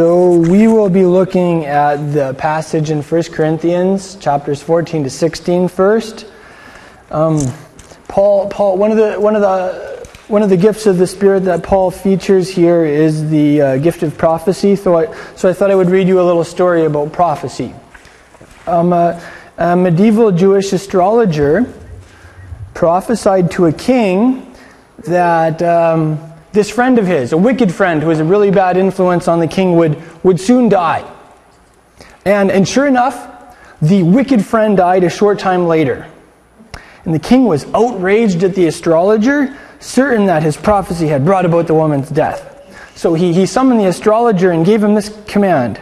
So we will be looking at the passage in 1 Corinthians, chapters 14 to 16 first. Um, Paul, Paul, one of the one of the one of the gifts of the Spirit that Paul features here is the uh, gift of prophecy. So I, so I thought I would read you a little story about prophecy. Um, uh, a medieval Jewish astrologer prophesied to a king that. Um, this friend of his, a wicked friend who was a really bad influence on the king, would, would soon die. And, and sure enough, the wicked friend died a short time later. And the king was outraged at the astrologer, certain that his prophecy had brought about the woman's death. So he, he summoned the astrologer and gave him this command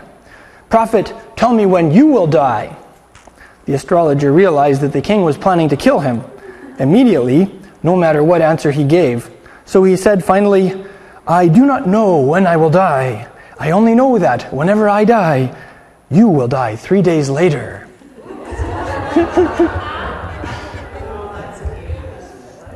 Prophet, tell me when you will die. The astrologer realized that the king was planning to kill him. Immediately, no matter what answer he gave, so he said finally, I do not know when I will die. I only know that whenever I die, you will die three days later.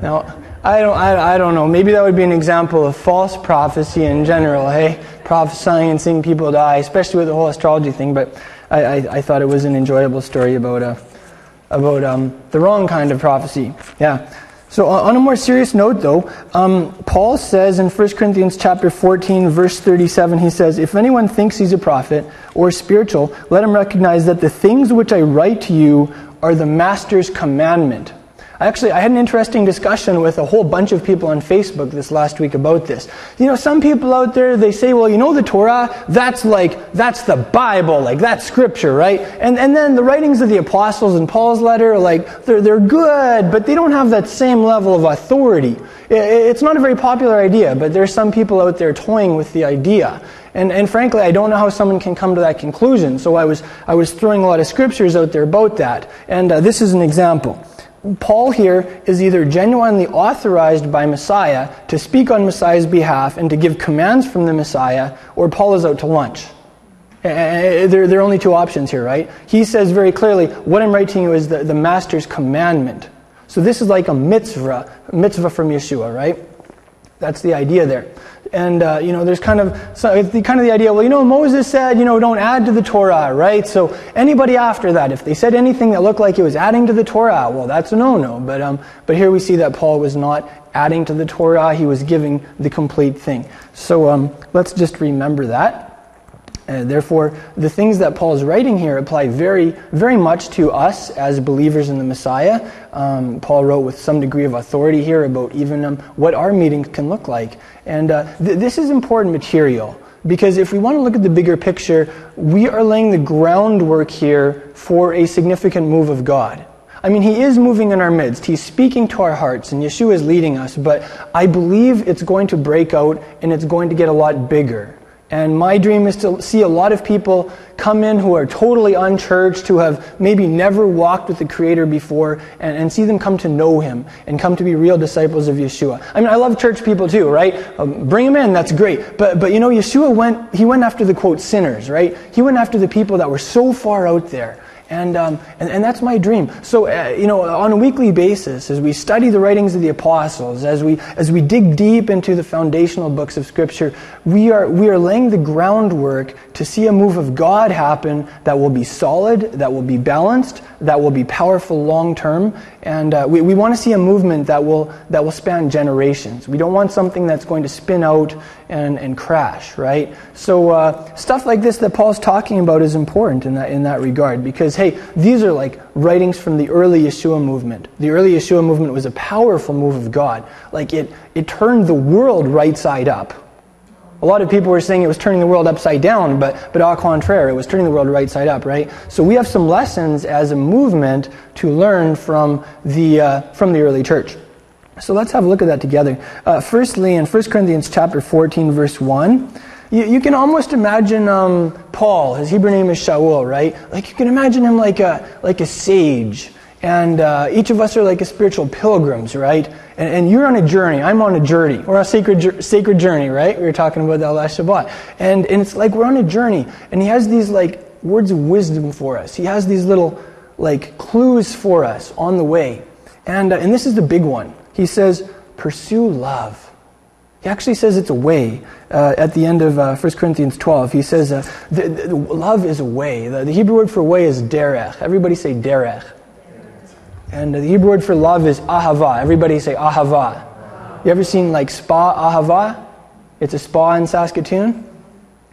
now, I don't, I, I don't know. Maybe that would be an example of false prophecy in general, hey? Prophesying and seeing people die, especially with the whole astrology thing. But I, I, I thought it was an enjoyable story about, uh, about um, the wrong kind of prophecy. Yeah. So on a more serious note, though, um, Paul says in 1 Corinthians chapter 14, verse 37, he says, If anyone thinks he's a prophet or spiritual, let him recognize that the things which I write to you are the master's commandment. Actually, I had an interesting discussion with a whole bunch of people on Facebook this last week about this. You know, some people out there, they say, well, you know, the Torah, that's like, that's the Bible, like, that's scripture, right? And, and then the writings of the apostles and Paul's letter, like, they're, they're good, but they don't have that same level of authority. It's not a very popular idea, but there's some people out there toying with the idea. And, and frankly, I don't know how someone can come to that conclusion. So I was, I was throwing a lot of scriptures out there about that. And uh, this is an example. Paul here is either genuinely authorized by Messiah to speak on Messiah's behalf and to give commands from the Messiah, or Paul is out to lunch. There, there are only two options here, right? He says very clearly, what I'm writing you is the, the master's commandment. So this is like a mitzvah, mitzvah from Yeshua, right? That's the idea there and uh, you know, there's kind of so the, kind of the idea. Well, you know, Moses said, you know, don't add to the Torah, right? So anybody after that, if they said anything that looked like it was adding to the Torah, well, that's a no-no. But um, but here we see that Paul was not adding to the Torah; he was giving the complete thing. So um, let's just remember that. Uh, therefore, the things that Paul is writing here apply very, very much to us as believers in the Messiah. Um, Paul wrote with some degree of authority here about even um, what our meetings can look like. And uh, th- this is important material because if we want to look at the bigger picture, we are laying the groundwork here for a significant move of God. I mean, He is moving in our midst. He's speaking to our hearts, and Yeshua is leading us, but I believe it's going to break out and it's going to get a lot bigger. And my dream is to see a lot of people come in who are totally unchurched, who have maybe never walked with the Creator before, and, and see them come to know Him and come to be real disciples of Yeshua. I mean, I love church people too, right? Um, bring them in, that's great. But, but you know, Yeshua went, He went after the quote sinners, right? He went after the people that were so far out there and, um, and, and, that's my dream. So, uh, you know, on a weekly basis, as we study the writings of the apostles, as we, as we dig deep into the foundational books of Scripture, we are, we are laying the groundwork to see a move of God happen that will be solid, that will be balanced, that will be powerful long term. And uh, we, we want to see a movement that will, that will span generations. We don't want something that's going to spin out and, and crash, right? So, uh, stuff like this that Paul's talking about is important in that, in that regard because, hey, these are like writings from the early Yeshua movement. The early Yeshua movement was a powerful move of God. Like, it, it turned the world right side up. A lot of people were saying it was turning the world upside down, but, but au contraire, it was turning the world right side up, right? So we have some lessons as a movement to learn from the, uh, from the early church. So let's have a look at that together. Uh, firstly, in 1 Corinthians chapter 14, verse 1, you, you can almost imagine um, Paul, his Hebrew name is Shaul, right? Like you can imagine him like a, like a sage and uh, each of us are like a spiritual pilgrims, right? And, and, you're on a journey. I'm on a journey. We're on a sacred, sacred journey, right? We were talking about that last Shabbat. And, and it's like we're on a journey. And he has these like words of wisdom for us. He has these little like clues for us on the way. And, uh, and this is the big one. He says, pursue love. He actually says it's a way. Uh, at the end of uh, 1 Corinthians 12, he says uh, the, the, love is a way. The, the, Hebrew word for way is derech. Everybody say derech. And the Hebrew word for love is ahava. Everybody say ahava. You ever seen like spa ahava? It's a spa in Saskatoon.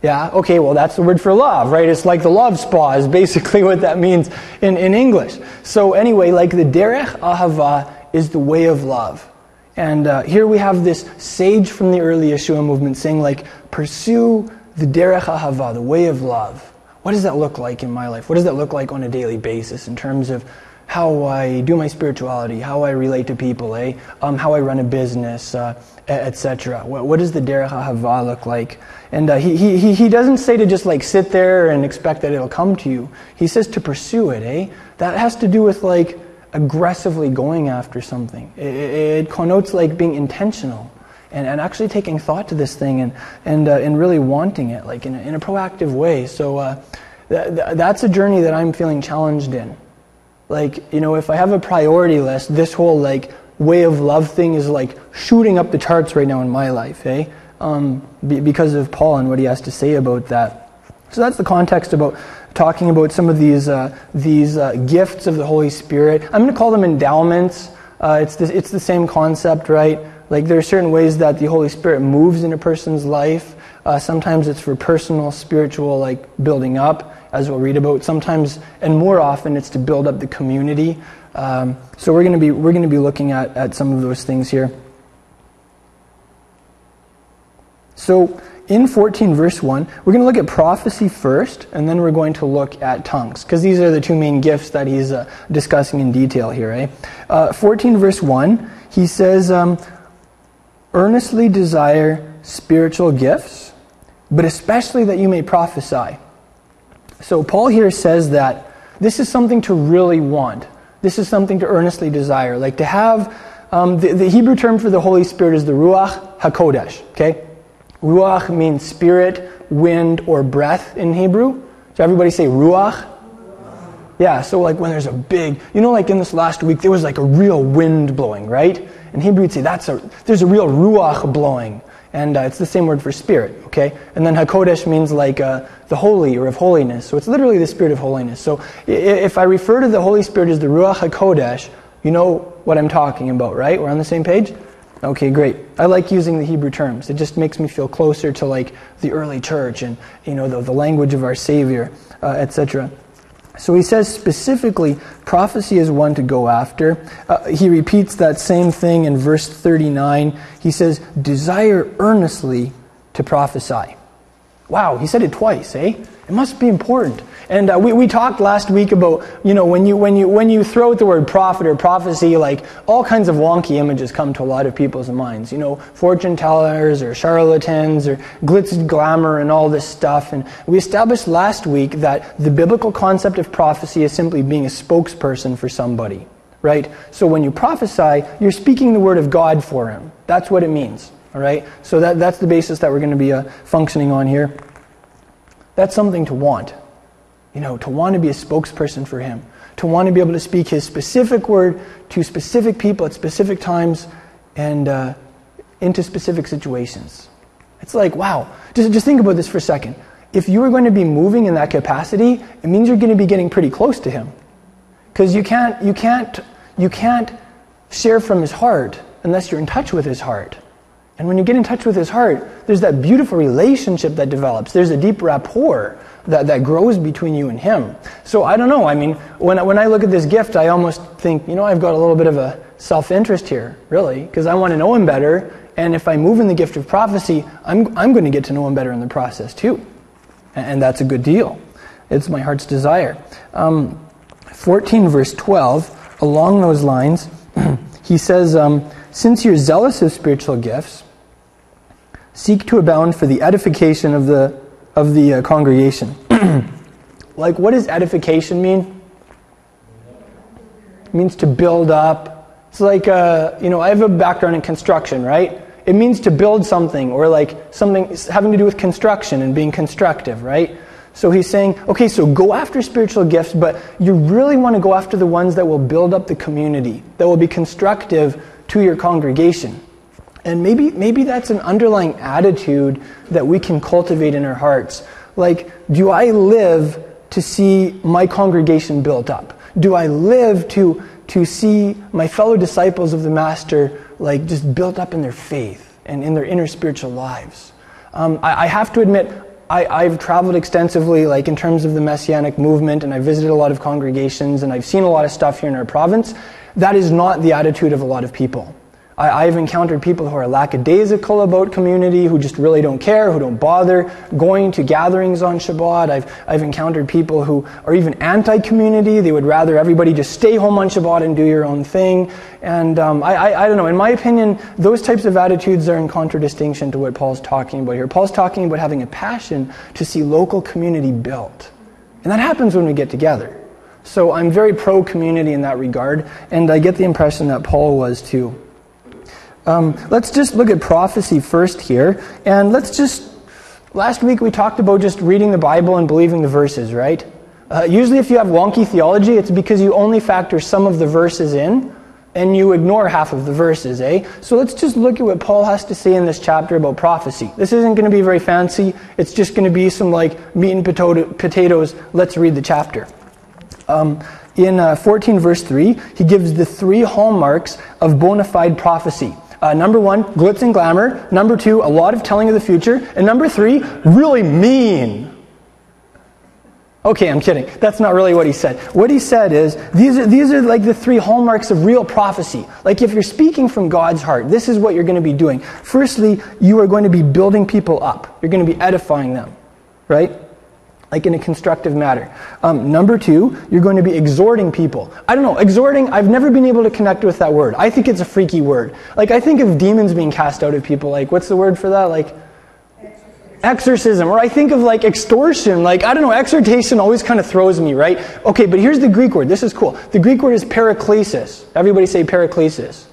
Yeah, okay, well, that's the word for love, right? It's like the love spa, is basically what that means in, in English. So, anyway, like the derech ahava is the way of love. And uh, here we have this sage from the early Yeshua movement saying, like, pursue the derech ahava, the way of love. What does that look like in my life? What does that look like on a daily basis in terms of how I do my spirituality, how I relate to people, eh? Um, how I run a business, uh, etc. What, what, does the derech ahava look like? And uh, he, he, he doesn't say to just like sit there and expect that it'll come to you. He says to pursue it, eh? That has to do with like aggressively going after something. It, it connotes like being intentional and, and actually taking thought to this thing and, and, uh, and really wanting it, like in a, in a proactive way. So uh, th- th- that's a journey that I'm feeling challenged in. Like, you know, if I have a priority list, this whole like way of love thing is like shooting up the charts right now in my life, eh? Um, because of Paul and what he has to say about that. So that's the context about talking about some of these, uh, these uh, gifts of the Holy Spirit. I'm going to call them endowments. Uh, it's, the, it's the same concept, right? Like there are certain ways that the Holy Spirit moves in a person's life. Uh, sometimes it's for personal, spiritual, like building up, as we'll read about. Sometimes, and more often, it's to build up the community. Um, so we're going to be we're going to be looking at, at some of those things here. So in 14, verse 1, we're going to look at prophecy first, and then we're going to look at tongues, because these are the two main gifts that he's uh, discussing in detail here. Eh? Uh, 14, verse 1, he says, um, Earnestly desire spiritual gifts, but especially that you may prophesy. So Paul here says that this is something to really want. This is something to earnestly desire. Like to have, um, the, the Hebrew term for the Holy Spirit is the Ruach HaKodesh, okay? Ruach means spirit, wind, or breath in Hebrew. So everybody say Ruach. Yeah, so like when there's a big, you know, like in this last week, there was like a real wind blowing, right? In Hebrew, you'd say that's a, there's a real Ruach blowing. And uh, it's the same word for spirit, okay? And then Hakodesh means like uh, the holy or of holiness. So it's literally the spirit of holiness. So if I refer to the Holy Spirit as the Ruach HaKodesh, you know what I'm talking about, right? We're on the same page? Okay, great. I like using the Hebrew terms. It just makes me feel closer to like the early church and you know the, the language of our Savior, uh, etc. So he says specifically, prophecy is one to go after. Uh, he repeats that same thing in verse 39. He says, desire earnestly to prophesy. Wow, he said it twice, eh? It must be important. And uh, we, we talked last week about, you know, when you, when, you, when you throw out the word prophet or prophecy, like all kinds of wonky images come to a lot of people's minds. You know, fortune tellers or charlatans or glitz and glamour and all this stuff. And we established last week that the biblical concept of prophecy is simply being a spokesperson for somebody, right? So when you prophesy, you're speaking the word of God for him. That's what it means, all right? So that, that's the basis that we're going to be uh, functioning on here. That's something to want. You know, to want to be a spokesperson for Him, to want to be able to speak His specific word to specific people at specific times and uh, into specific situations. It's like, wow. Just, just think about this for a second. If you are going to be moving in that capacity, it means you're going to be getting pretty close to Him. Because you can't, you, can't, you can't share from His heart unless you're in touch with His heart. And when you get in touch with His heart, there's that beautiful relationship that develops. There's a deep rapport that, that grows between you and him. So I don't know. I mean, when, when I look at this gift, I almost think, you know, I've got a little bit of a self interest here, really, because I want to know him better. And if I move in the gift of prophecy, I'm, I'm going to get to know him better in the process, too. And, and that's a good deal. It's my heart's desire. Um, 14, verse 12, along those lines, he says, um, Since you're zealous of spiritual gifts, seek to abound for the edification of the of the uh, congregation. like, what does edification mean? It means to build up. It's like, uh, you know, I have a background in construction, right? It means to build something or like something having to do with construction and being constructive, right? So he's saying, okay, so go after spiritual gifts, but you really want to go after the ones that will build up the community, that will be constructive to your congregation. And maybe, maybe that's an underlying attitude that we can cultivate in our hearts. Like, do I live to see my congregation built up? Do I live to, to see my fellow disciples of the Master like just built up in their faith and in their inner spiritual lives? Um, I, I have to admit, I, have traveled extensively, like in terms of the Messianic movement, and I've visited a lot of congregations, and I've seen a lot of stuff here in our province. That is not the attitude of a lot of people. I, have encountered people who are lackadaisical about community, who just really don't care, who don't bother going to gatherings on Shabbat. I've, I've encountered people who are even anti community. They would rather everybody just stay home on Shabbat and do your own thing. And um, I, I, I don't know, in my opinion, those types of attitudes are in contradistinction to what Paul's talking about here. Paul's talking about having a passion to see local community built. And that happens when we get together. So I'm very pro community in that regard, and I get the impression that Paul was too. Um, let's just look at prophecy first here. And let's just, last week we talked about just reading the Bible and believing the verses, right? Uh, usually, if you have wonky theology, it's because you only factor some of the verses in and you ignore half of the verses, eh? So let's just look at what Paul has to say in this chapter about prophecy. This isn't going to be very fancy. It's just going to be some like meat and potato, potatoes. Let's read the chapter. Um, in uh, 14 verse 3, he gives the three hallmarks of bona fide prophecy. Uh, number one, glitz and glamour. Number two, a lot of telling of the future. And number three, really mean. Okay, I'm kidding. That's not really what he said. What he said is these are, these are like the three hallmarks of real prophecy. Like if you're speaking from God's heart, this is what you're going to be doing. Firstly, you are going to be building people up, you're going to be edifying them, right? Like in a constructive manner. Um, number two, you're going to be exhorting people. I don't know, exhorting, I've never been able to connect with that word. I think it's a freaky word. Like, I think of demons being cast out of people. Like, what's the word for that? Like, exorcism. Or I think of like extortion. Like, I don't know, exhortation always kind of throws me, right? Okay, but here's the Greek word. This is cool. The Greek word is paraklesis. Everybody say paraklesis.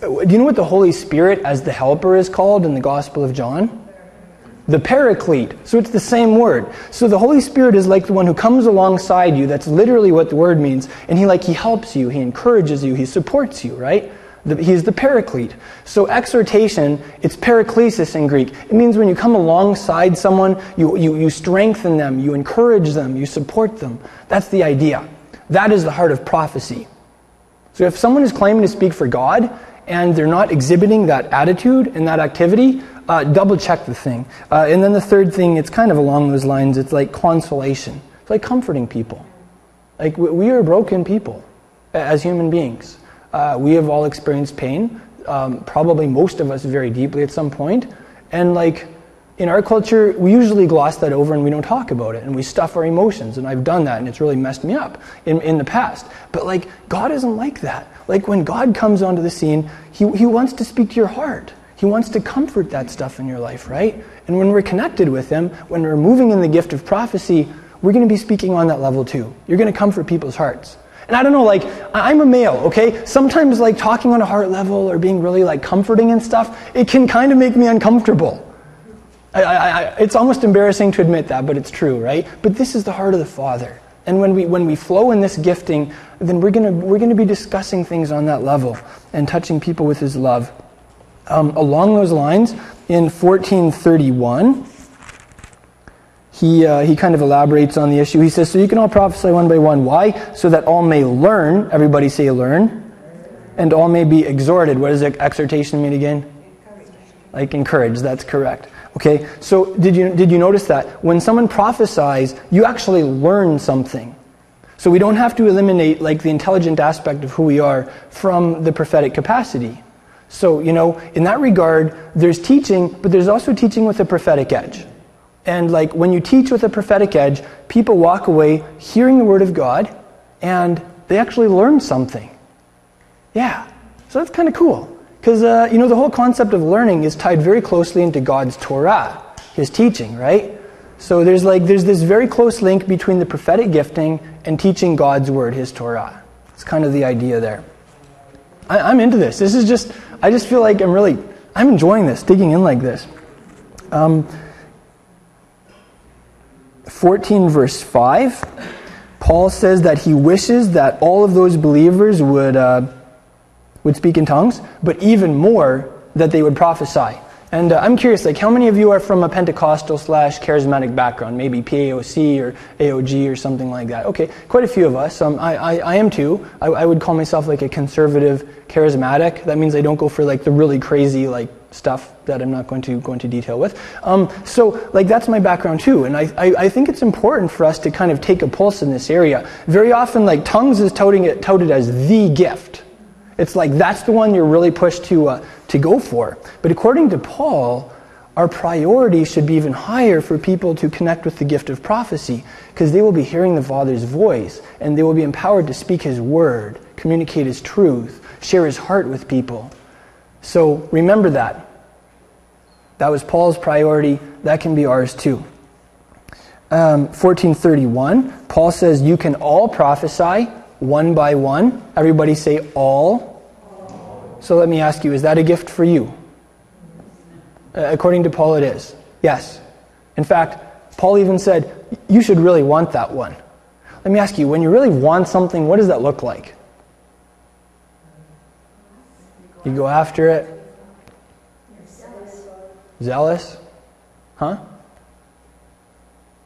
Do you know what the Holy Spirit as the helper is called in the Gospel of John? The paraclete. So it's the same word. So the Holy Spirit is like the one who comes alongside you. That's literally what the word means. And he like he helps you, he encourages you, he supports you, right? The, he's the paraclete. So exhortation, it's paraklesis in Greek. It means when you come alongside someone, you, you, you strengthen them, you encourage them, you support them. That's the idea. That is the heart of prophecy. So if someone is claiming to speak for God and they're not exhibiting that attitude and that activity, uh, double check the thing. Uh, and then the third thing, it's kind of along those lines. It's like consolation. It's like comforting people. Like we are broken people as human beings. Uh, we have all experienced pain. Um, probably most of us very deeply at some point. And like in our culture, we usually gloss that over and we don't talk about it and we stuff our emotions. And I've done that and it's really messed me up in, in the past. But like, God isn't like that. Like when God comes onto the scene, he, he wants to speak to your heart. He wants to comfort that stuff in your life, right? And when we're connected with Him, when we're moving in the gift of prophecy, we're going to be speaking on that level too. You're going to comfort people's hearts. And I don't know, like, I'm a male, okay? Sometimes, like, talking on a heart level or being really, like, comforting and stuff, it can kind of make me uncomfortable. I, I, I, it's almost embarrassing to admit that, but it's true, right? But this is the heart of the Father. And when we, when we flow in this gifting, then we're going we're gonna be discussing things on that level and touching people with His love. Um, along those lines, in 1431, he, uh, he kind of elaborates on the issue. He says, So you can all prophesy one by one. Why? So that all may learn. Everybody say learn. And all may be exhorted. What does exhortation mean again? Like encourage. That's correct. Okay, so did you, did you notice that? When someone prophesies, you actually learn something. So we don't have to eliminate like the intelligent aspect of who we are from the prophetic capacity. So, you know, in that regard, there's teaching, but there's also teaching with a prophetic edge. And like when you teach with a prophetic edge, people walk away hearing the word of God and they actually learn something. Yeah. So that's kind of cool. Because, uh, you know, the whole concept of learning is tied very closely into God's Torah, his teaching, right? So there's like, there's this very close link between the prophetic gifting and teaching God's word, his Torah. It's kind of the idea there. I, am into this. This is just, I just feel like I'm really, I'm enjoying this, digging in like this. Um, 14 verse 5, Paul says that he wishes that all of those believers would, uh, would speak in tongues, but even more, that they would prophesy. And uh, I'm curious, like, how many of you are from a Pentecostal slash charismatic background? Maybe PAOC or AOG or something like that. Okay, quite a few of us. Um, I, I, I, am too. I, I, would call myself like a conservative charismatic. That means I don't go for like the really crazy like stuff that I'm not going to go into detail with. Um, so, like, that's my background too. And I, I, I, think it's important for us to kind of take a pulse in this area. Very often, like, tongues is touting it, touted as the gift. It's like that's the one you're really pushed to, uh, to go for. But according to Paul, our priority should be even higher for people to connect with the gift of prophecy because they will be hearing the Father's voice and they will be empowered to speak His word, communicate His truth, share His heart with people. So remember that. That was Paul's priority. That can be ours too. Um, 1431, Paul says, You can all prophesy one by one. Everybody say all. So let me ask you, is that a gift for you? Uh, according to Paul, it is. Yes. In fact, Paul even said, you should really want that one. Let me ask you, when you really want something, what does that look like? You go after it? Zealous. Huh?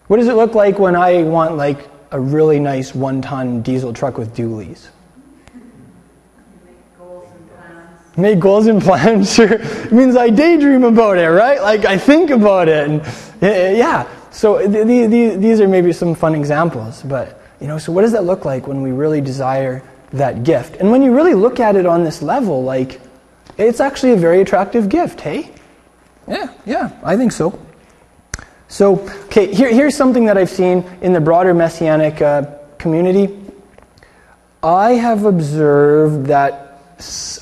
What does it look like when I want like a really nice one-ton diesel truck with dualies? Make goals and plans. Sure, it means I daydream about it, right? Like I think about it, and yeah. So the, the, these are maybe some fun examples, but you know, so what does that look like when we really desire that gift? And when you really look at it on this level, like it's actually a very attractive gift. Hey, yeah, yeah, I think so. So, okay, here, here's something that I've seen in the broader messianic uh, community. I have observed that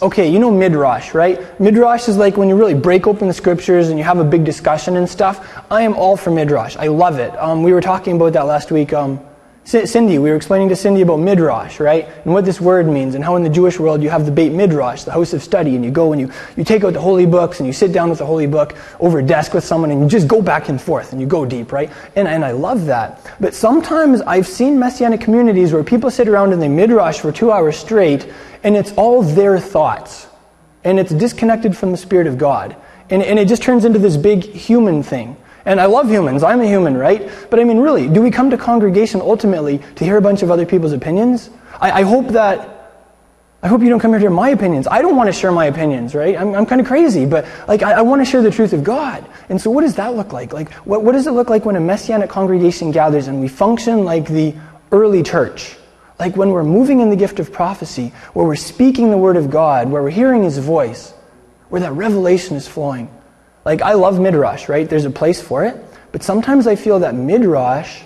okay, you know Midrash, right? Midrash is like when you really break open the scriptures and you have a big discussion and stuff. I am all for Midrash. I love it. Um, we were talking about that last week. Um, Cindy, we were explaining to Cindy about Midrash, right? And what this word means, and how in the Jewish world you have the Beit Midrash, the house of study, and you go and you, you take out the holy books and you sit down with the holy book over a desk with someone and you just go back and forth and you go deep, right? And, and I love that. But sometimes I've seen Messianic communities where people sit around in the Midrash for two hours straight and it's all their thoughts. And it's disconnected from the Spirit of God. And, and it just turns into this big human thing. And I love humans. I'm a human, right? But I mean, really, do we come to congregation ultimately to hear a bunch of other people's opinions? I, I hope that. I hope you don't come here to hear my opinions. I don't want to share my opinions, right? I'm, I'm kind of crazy, but like I, I want to share the truth of God. And so, what does that look like? Like, what, what does it look like when a messianic congregation gathers and we function like the early church? Like when we're moving in the gift of prophecy, where we're speaking the word of God, where we're hearing his voice, where that revelation is flowing. Like I love Midrash, right? There's a place for it. But sometimes I feel that Midrash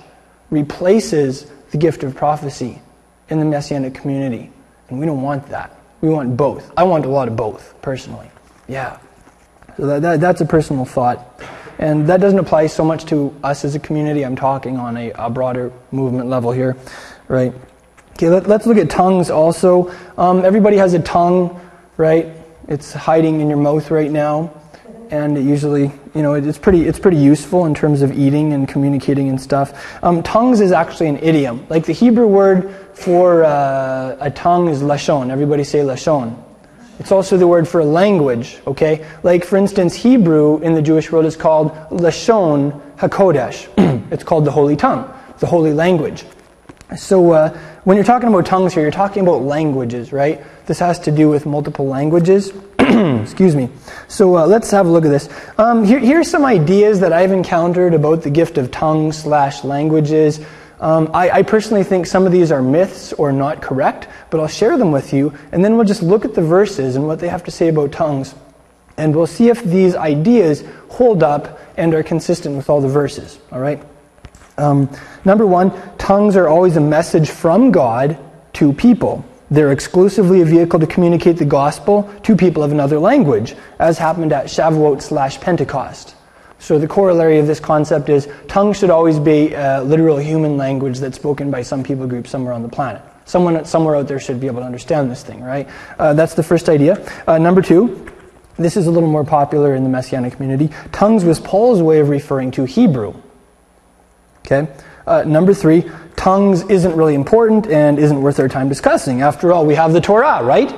replaces the gift of prophecy in the Messianic community. And we don't want that. We want both. I want a lot of both, personally. Yeah. So that, that, that's a personal thought. And that doesn't apply so much to us as a community. I'm talking on a, a broader movement level here, right? Okay, let, us look at tongues also. Um, everybody has a tongue, right? It's hiding in your mouth right now, and it usually, you know, it's pretty, it's pretty useful in terms of eating and communicating and stuff. Um, tongues is actually an idiom. Like the Hebrew word for uh, a tongue is lashon. Everybody say lashon. It's also the word for a language, okay? Like, for instance, Hebrew in the Jewish world is called Lashon HaKodesh. it's called the holy tongue, the holy language. So, uh, when you're talking about tongues here, you're talking about languages, right? This has to do with multiple languages. Excuse me. So uh, let's have a look at this. Um, here, here's some ideas that I've encountered about the gift of tongues slash languages. Um, I, I, personally think some of these are myths or not correct, but I'll share them with you, and then we'll just look at the verses and what they have to say about tongues, and we'll see if these ideas hold up and are consistent with all the verses. All right. Um, number one, tongues are always a message from God to people. They're exclusively a vehicle to communicate the gospel to people of another language, as happened at Shavuot slash Pentecost. So the corollary of this concept is tongues should always be a literal human language that's spoken by some people group somewhere on the planet. Someone somewhere out there should be able to understand this thing, right? Uh, that's the first idea. Uh, number two, this is a little more popular in the Messianic community. Tongues was Paul's way of referring to Hebrew. Okay? Uh, number three, tongues isn't really important and isn't worth our time discussing. After all, we have the Torah, right?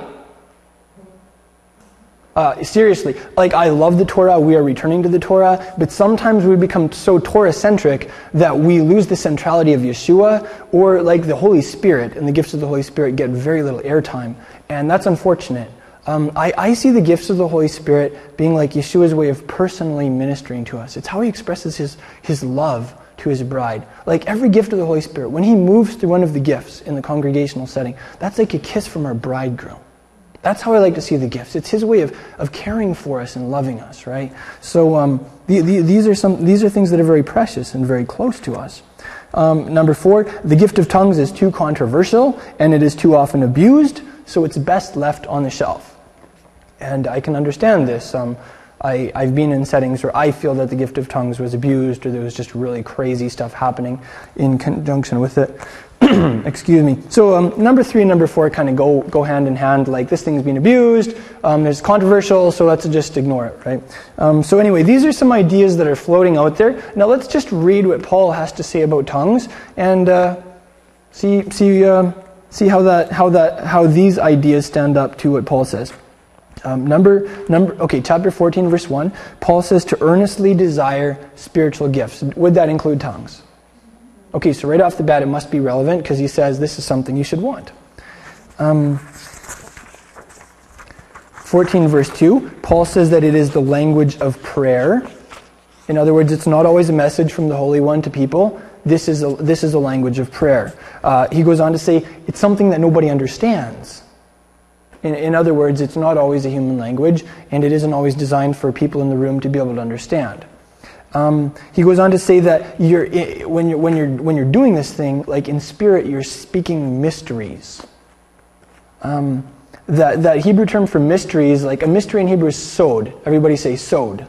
Uh, seriously, like I love the Torah, we are returning to the Torah, but sometimes we become so Torah centric that we lose the centrality of Yeshua, or like the Holy Spirit and the gifts of the Holy Spirit get very little airtime, and that's unfortunate. Um, I, I see the gifts of the Holy Spirit being like Yeshua's way of personally ministering to us. It's how he expresses his, his love to his bride. Like every gift of the Holy Spirit, when he moves through one of the gifts in the congregational setting, that's like a kiss from our bridegroom. That's how I like to see the gifts. It's his way of, of caring for us and loving us, right? So um, the, the, these, are some, these are things that are very precious and very close to us. Um, number four, the gift of tongues is too controversial and it is too often abused, so it's best left on the shelf. And I can understand this. Um, I, I've been in settings where I feel that the gift of tongues was abused or there was just really crazy stuff happening in conjunction with it. Excuse me. So um, number three and number four kind of go, go hand in hand. Like this thing's being abused, um, it's controversial, so let's just ignore it, right? Um, so anyway, these are some ideas that are floating out there. Now let's just read what Paul has to say about tongues and uh, see see uh, see how that how that how these ideas stand up to what Paul says. Um, number, number, okay, chapter 14, verse 1, Paul says to earnestly desire spiritual gifts. Would that include tongues? Okay, so right off the bat, it must be relevant because he says this is something you should want. Um, 14, verse 2, Paul says that it is the language of prayer. In other words, it's not always a message from the Holy One to people. This is a, this is a language of prayer. Uh, he goes on to say it's something that nobody understands. In, in other words, it's not always a human language, and it isn't always designed for people in the room to be able to understand. Um, he goes on to say that you're, when, you're, when, you're, when you're doing this thing, like in spirit, you're speaking mysteries. Um, that, that Hebrew term for mysteries, like a mystery in Hebrew is sod. Everybody say sod.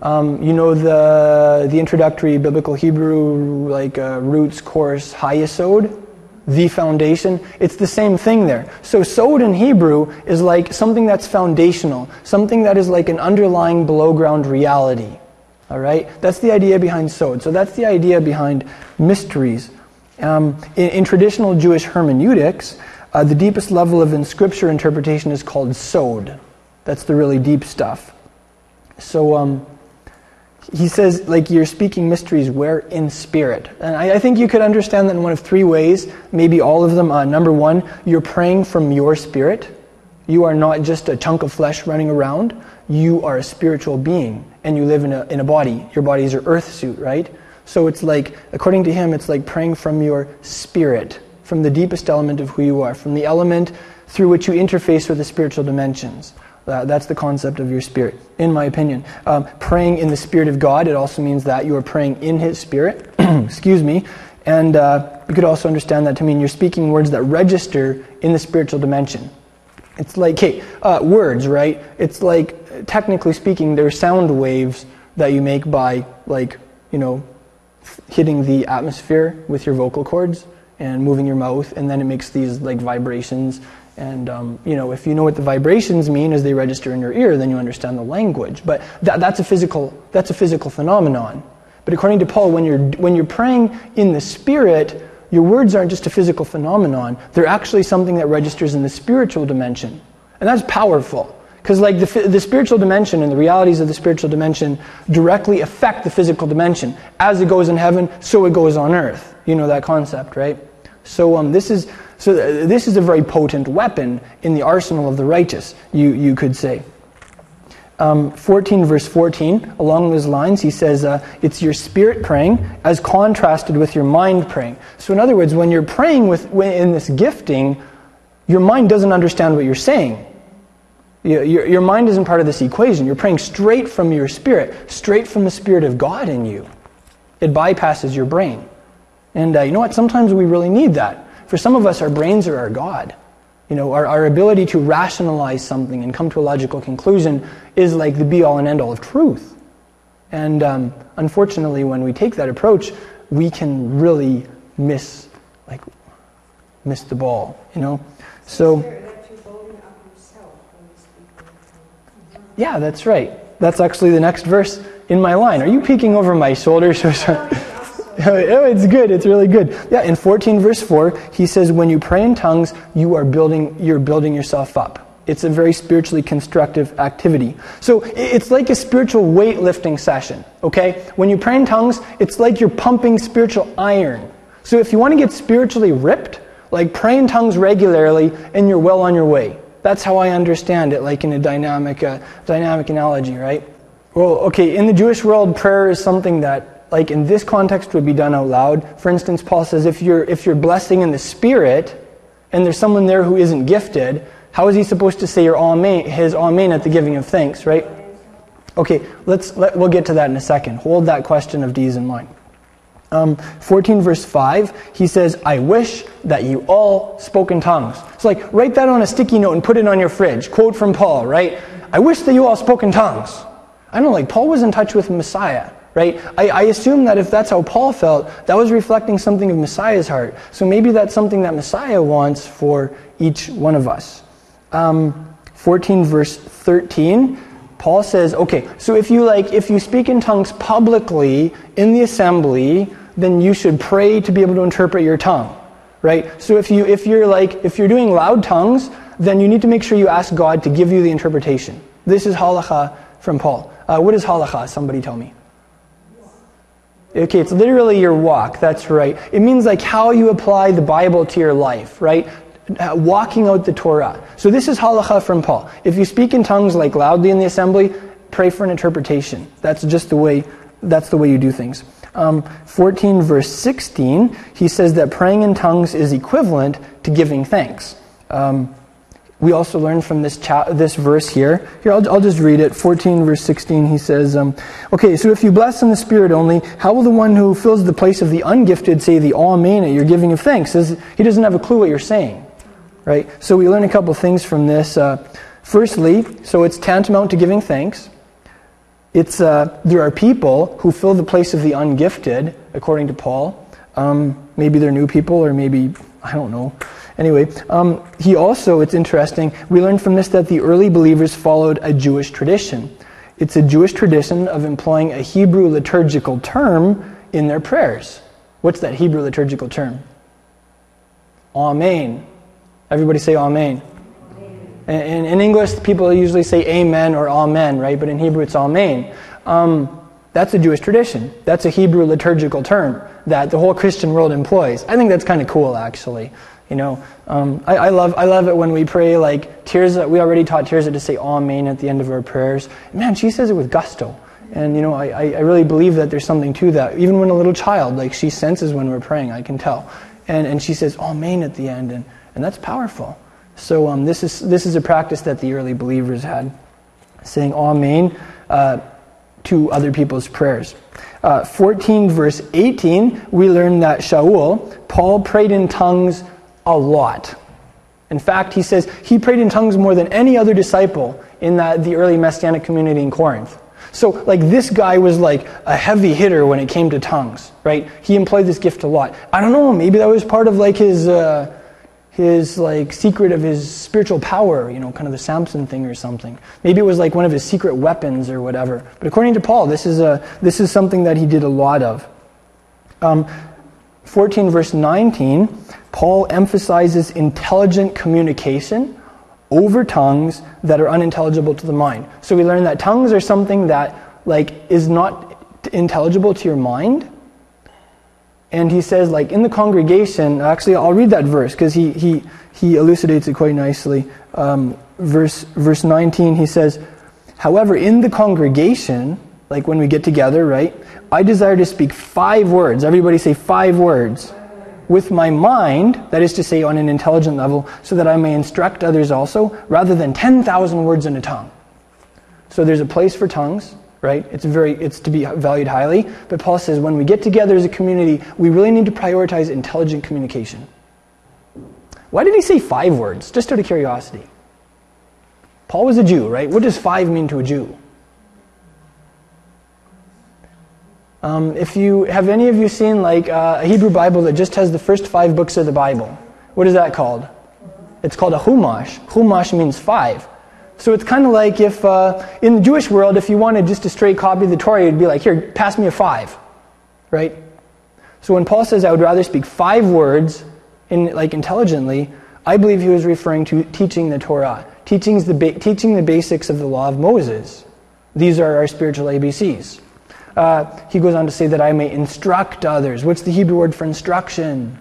Um, you know the, the introductory biblical Hebrew like uh, roots course, Hayesod? The foundation. It's the same thing there. So sod in Hebrew is like something that's foundational, something that is like an underlying below ground reality. All right? That's the idea behind sod. So that's the idea behind mysteries. Um, in, in, traditional Jewish hermeneutics, uh, the deepest level of in scripture interpretation is called sod. That's the really deep stuff. So, um, he says, like, you're speaking mysteries where in spirit. And I, I, think you could understand that in one of three ways, maybe all of them. Uh, number one, you're praying from your spirit. You are not just a chunk of flesh running around. You are a spiritual being, and you live in a, in a body. Your body is your earth suit, right? So it's like, according to him, it's like praying from your spirit, from the deepest element of who you are, from the element through which you interface with the spiritual dimensions. Uh, that's the concept of your spirit, in my opinion. Um, praying in the Spirit of God, it also means that you are praying in His Spirit. Excuse me. And uh, you could also understand that to mean you're speaking words that register in the spiritual dimension. It's like, hey, uh, words, right? It's like, technically speaking, they're sound waves that you make by, like, you know, hitting the atmosphere with your vocal cords and moving your mouth, and then it makes these, like, vibrations and um, you know, if you know what the vibrations mean as they register in your ear, then you understand the language. But that, that's a physical that's a physical phenomenon. But according to Paul, when you're when you're praying in the spirit, your words aren't just a physical phenomenon. They're actually something that registers in the spiritual dimension, and that's powerful. Because like the, the spiritual dimension and the realities of the spiritual dimension directly affect the physical dimension. As it goes in heaven, so it goes on earth. You know that concept, right? So um, this is so uh, this is a very potent weapon in the arsenal of the righteous, you, you could say. Um, 14 verse 14, along those lines, he says, uh, it's your spirit praying as contrasted with your mind praying. So in other words, when you're praying with, in this gifting, your mind doesn't understand what you're saying. Your, your mind isn't part of this equation. You're praying straight from your spirit, straight from the Spirit of God in you. It bypasses your brain. And uh, you know what? Sometimes we really need that. For some of us, our brains are our God. You know, our, our ability to rationalize something and come to a logical conclusion is like the be all and end all of truth. And um, unfortunately, when we take that approach, we can really miss, like, miss the ball. You know, so. Yeah, that's right. That's actually the next verse in my line. Are you peeking over my shoulder? oh, it's good. It's really good. Yeah, in 14 verse 4, he says, when you pray in tongues, you are building, you're building yourself up. It's a very spiritually constructive activity. So it's like a spiritual weightlifting session, okay? When you pray in tongues, it's like you're pumping spiritual iron. So if you want to get spiritually ripped, like pray in tongues regularly and you're well on your way. That's how I understand it, like in a dynamic, uh, dynamic analogy, right? Well, okay, in the Jewish world, prayer is something that, like in this context, would be done out loud. For instance, Paul says if you're, if you're blessing in the Spirit and there's someone there who isn't gifted, how is he supposed to say your amen, his amen at the giving of thanks, right? Okay, let's, let, we'll get to that in a second. Hold that question of D's in mind. Um, 14 verse 5, he says, I wish that you all spoke in tongues. So like, write that on a sticky note and put it on your fridge. Quote from Paul, right? I wish that you all spoke in tongues. I don't know, like Paul was in touch with Messiah, right? I, I, assume that if that's how Paul felt, that was reflecting something of Messiah's heart. So maybe that's something that Messiah wants for each one of us. Um, 14 verse 13 paul says okay so if you like if you speak in tongues publicly in the assembly then you should pray to be able to interpret your tongue right? So if you if you're like if you're doing loud tongues then you need to make sure you ask god to give you the interpretation. This is halacha from paul. Uh, what is halacha? Somebody tell me Okay, it's literally your walk. That's right. It means like how you apply the Bible to your life, right? Uh, walking out the Torah. So this is halacha from Paul. If you speak in tongues like loudly in the assembly, pray for an interpretation. That's just the way. That's the way you do things. Um, 14 verse 16, he says that praying in tongues is equivalent to giving thanks. Um, we also learn from this, cha- this verse here. Here, I'll, I'll, just read it. 14, verse 16, he says, um, Okay, so if you bless in the Spirit only, how will the one who fills the place of the ungifted say the Amen at your giving of thanks? He doesn't have a clue what you're saying right? So we learn a couple things from this. Uh, firstly, so it's tantamount to giving thanks. It's, uh, there are people who fill the place of the ungifted, according to Paul. Um, maybe they're new people, or maybe, I don't know. Anyway, um, he also, it's interesting, we learn from this that the early believers followed a Jewish tradition. It's a Jewish tradition of employing a Hebrew liturgical term in their prayers. What's that Hebrew liturgical term? Amen. Everybody say Amen. In, in English, people usually say Amen or Amen, right? But in Hebrew, it's Amen. Um, that's a Jewish tradition. That's a Hebrew liturgical term that the whole Christian world employs. I think that's kind of cool, actually. You know, um, I, I, love I love it when we pray like Tirza. We already taught Tirza to say Amen at the end of our prayers. Man, she says it with gusto. And you know, I, I really believe that there's something to that. Even when a little child, like she senses when we're praying, I can tell. And and she says Amen at the end, and and that's powerful. So um, this, is, this is a practice that the early believers had, saying Amen uh, to other people's prayers. Uh, 14 verse 18, we learn that Shaul, Paul prayed in tongues a lot. In fact, he says he prayed in tongues more than any other disciple in that, the early Messianic community in Corinth. So, like, this guy was like a heavy hitter when it came to tongues, right? He employed this gift a lot. I don't know, maybe that was part of like his. Uh, his like secret of his spiritual power, you know, kind of the Samson thing or something. Maybe it was like one of his secret weapons or whatever. But according to Paul, this is a this is something that he did a lot of. Um, 14 verse 19, Paul emphasizes intelligent communication over tongues that are unintelligible to the mind. So we learn that tongues are something that like is not intelligible to your mind, and he says, like, in the congregation, actually, I'll read that verse because he, he, he elucidates it quite nicely. Um, verse, verse 19, he says, However, in the congregation, like when we get together, right, I desire to speak five words. Everybody say five words. With my mind, that is to say, on an intelligent level, so that I may instruct others also, rather than 10,000 words in a tongue. So there's a place for tongues right? It's very it's to be valued highly. But Paul says when we get together as a community, we really need to prioritize intelligent communication. Why did he say five words? Just out of curiosity. Paul was a Jew, right? What does five mean to a Jew? Um, if you have any of you seen like uh, a Hebrew Bible that just has the first five books of the Bible, what is that called? It's called a Chumash. Chumash means five. So it's kind of like if, uh, in the Jewish world, if you wanted just a straight copy of the Torah, you'd be like, here, pass me a five, right? So when Paul says, I would rather speak five words, in, like intelligently, I believe he was referring to teaching the Torah, teaching the, ba- teaching the basics of the law of Moses. These are our spiritual ABCs. Uh, he goes on to say that I may instruct others. What's the Hebrew word for instruction?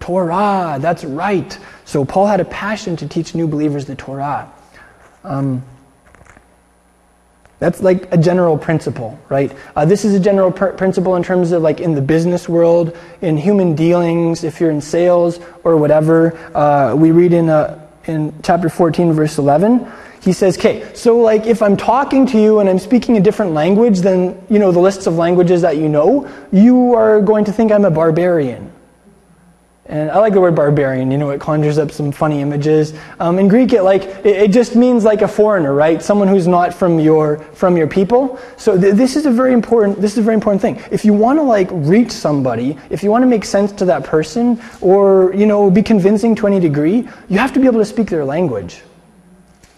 Torah. That's right. So Paul had a passion to teach new believers the Torah. Um, that's like a general principle, right? Uh, this is a general pr- principle in terms of like in the business world, in human dealings, if you're in sales or whatever. Uh, we read in, uh, in chapter 14, verse 11, he says, okay, so like if I'm talking to you and I'm speaking a different language than, you know, the lists of languages that you know, you are going to think I'm a barbarian. And I like the word barbarian. You know, it conjures up some funny images. Um, in Greek, it like it, it, just means like a foreigner, right? Someone who's not from your from your people. So th- this is a very important. This is a very important thing. If you want to like reach somebody, if you want to make sense to that person, or you know, be convincing to any degree, you have to be able to speak their language.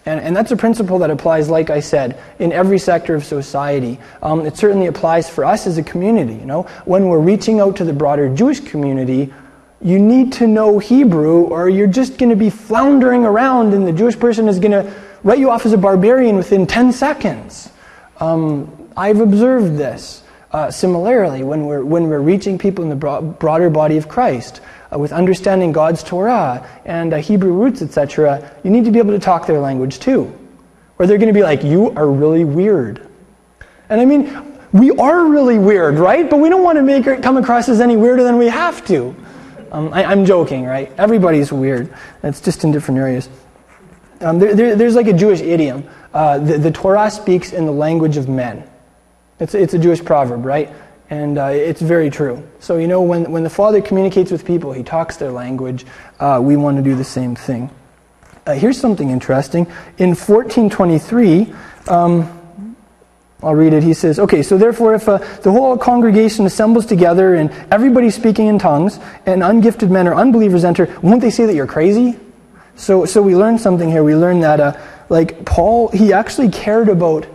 And, and that's a principle that applies, like I said, in every sector of society. Um, it certainly applies for us as a community. You know, when we're reaching out to the broader Jewish community, you need to know Hebrew or you're just going to be floundering around and the Jewish person is going to write you off as a barbarian within 10 seconds. Um, I've observed this. Uh, similarly, when we're, when we're reaching people in the broader body of Christ, uh, with understanding God's Torah and uh, Hebrew roots, etc., you need to be able to talk their language too. Or they're going to be like, you are really weird. And I mean, we are really weird, right? But we don't want to make it come across as any weirder than we have to. Um, I, am joking, right? Everybody's weird. It's just in different areas. Um, there, there, there's like a Jewish idiom. Uh, the, the, Torah speaks in the language of men. It's, it's a Jewish proverb, right? And uh, it's very true. So, you know, when, when the Father communicates with people, he talks their language. Uh, we want to do the same thing. Uh, here's something interesting. In 1423, um, I'll read it. He says, Okay, so therefore, if uh, the whole congregation assembles together and everybody's speaking in tongues, and ungifted men or unbelievers enter, won't they say that you're crazy? So, so we learned something here. We learned that, uh, like, Paul, he actually cared about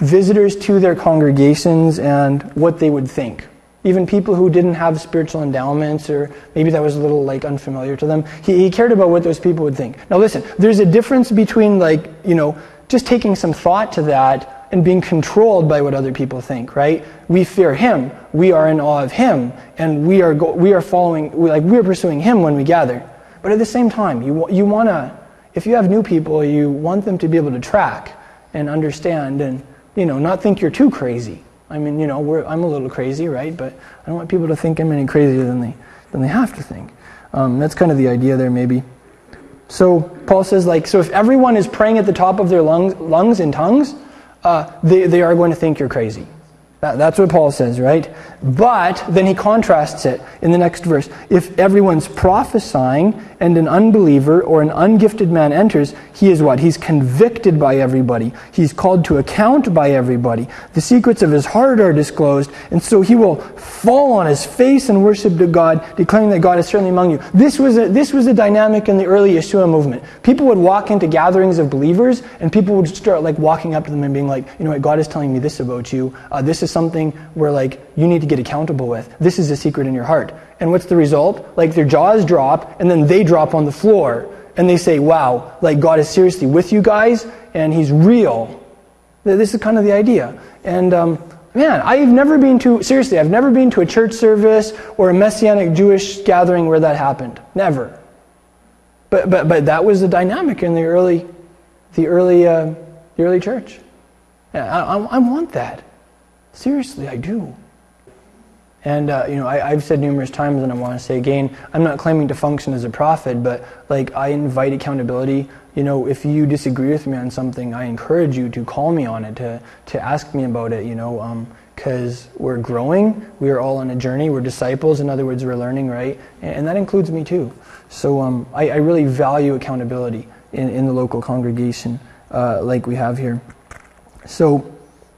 visitors to their congregations and what they would think. Even people who didn't have spiritual endowments, or maybe that was a little like unfamiliar to them, he, he cared about what those people would think. Now, listen, there's a difference between like you know just taking some thought to that and being controlled by what other people think, right? We fear Him. We are in awe of Him. And we are, go- we are following, we, like, we are pursuing Him when we gather. But at the same time, you, you want to, if you have new people, you want them to be able to track and understand and, you know, not think you're too crazy. I mean, you know, I'm a little crazy, right? But I don't want people to think I'm any crazier than they, than they have to think. Um, that's kind of the idea there, maybe. So Paul says, like, so if everyone is praying at the top of their lungs, lungs in tongues, uh, they, they are going to think you're crazy. That, that's what Paul says, right? But then he contrasts it in the next verse. If everyone's prophesying and an unbeliever or an ungifted man enters, he is what? He's convicted by everybody. He's called to account by everybody. The secrets of his heart are disclosed, and so he will fall on his face and worship to God, declaring that God is certainly among you. This was a, this was a dynamic in the early Yeshua movement. People would walk into gatherings of believers, and people would start like walking up to them and being like, you know what, God is telling me this about you. Uh, this is something where like you need to get accountable with. This is a secret in your heart. And what's the result? Like their jaws drop, and then they drop on the floor, and they say, wow, like God is seriously with you guys, and He's real. This is kind of the idea. And um, man, I've never been to, seriously, I've never been to a church service or a Messianic Jewish gathering where that happened. Never. But, but, but that was the dynamic in the early, the early, uh, the early church. I, I want that. Seriously, I do. And uh, you know, I, have said numerous times, and I want to say again, I'm not claiming to function as a prophet, but like I invite accountability. You know, if you disagree with me on something, I encourage you to call me on it, to to ask me about it. You know, because um, we're growing, we are all on a journey. We're disciples. In other words, we're learning, right? And, and that includes me too. So um, I, I, really value accountability in, in the local congregation, uh, like we have here. So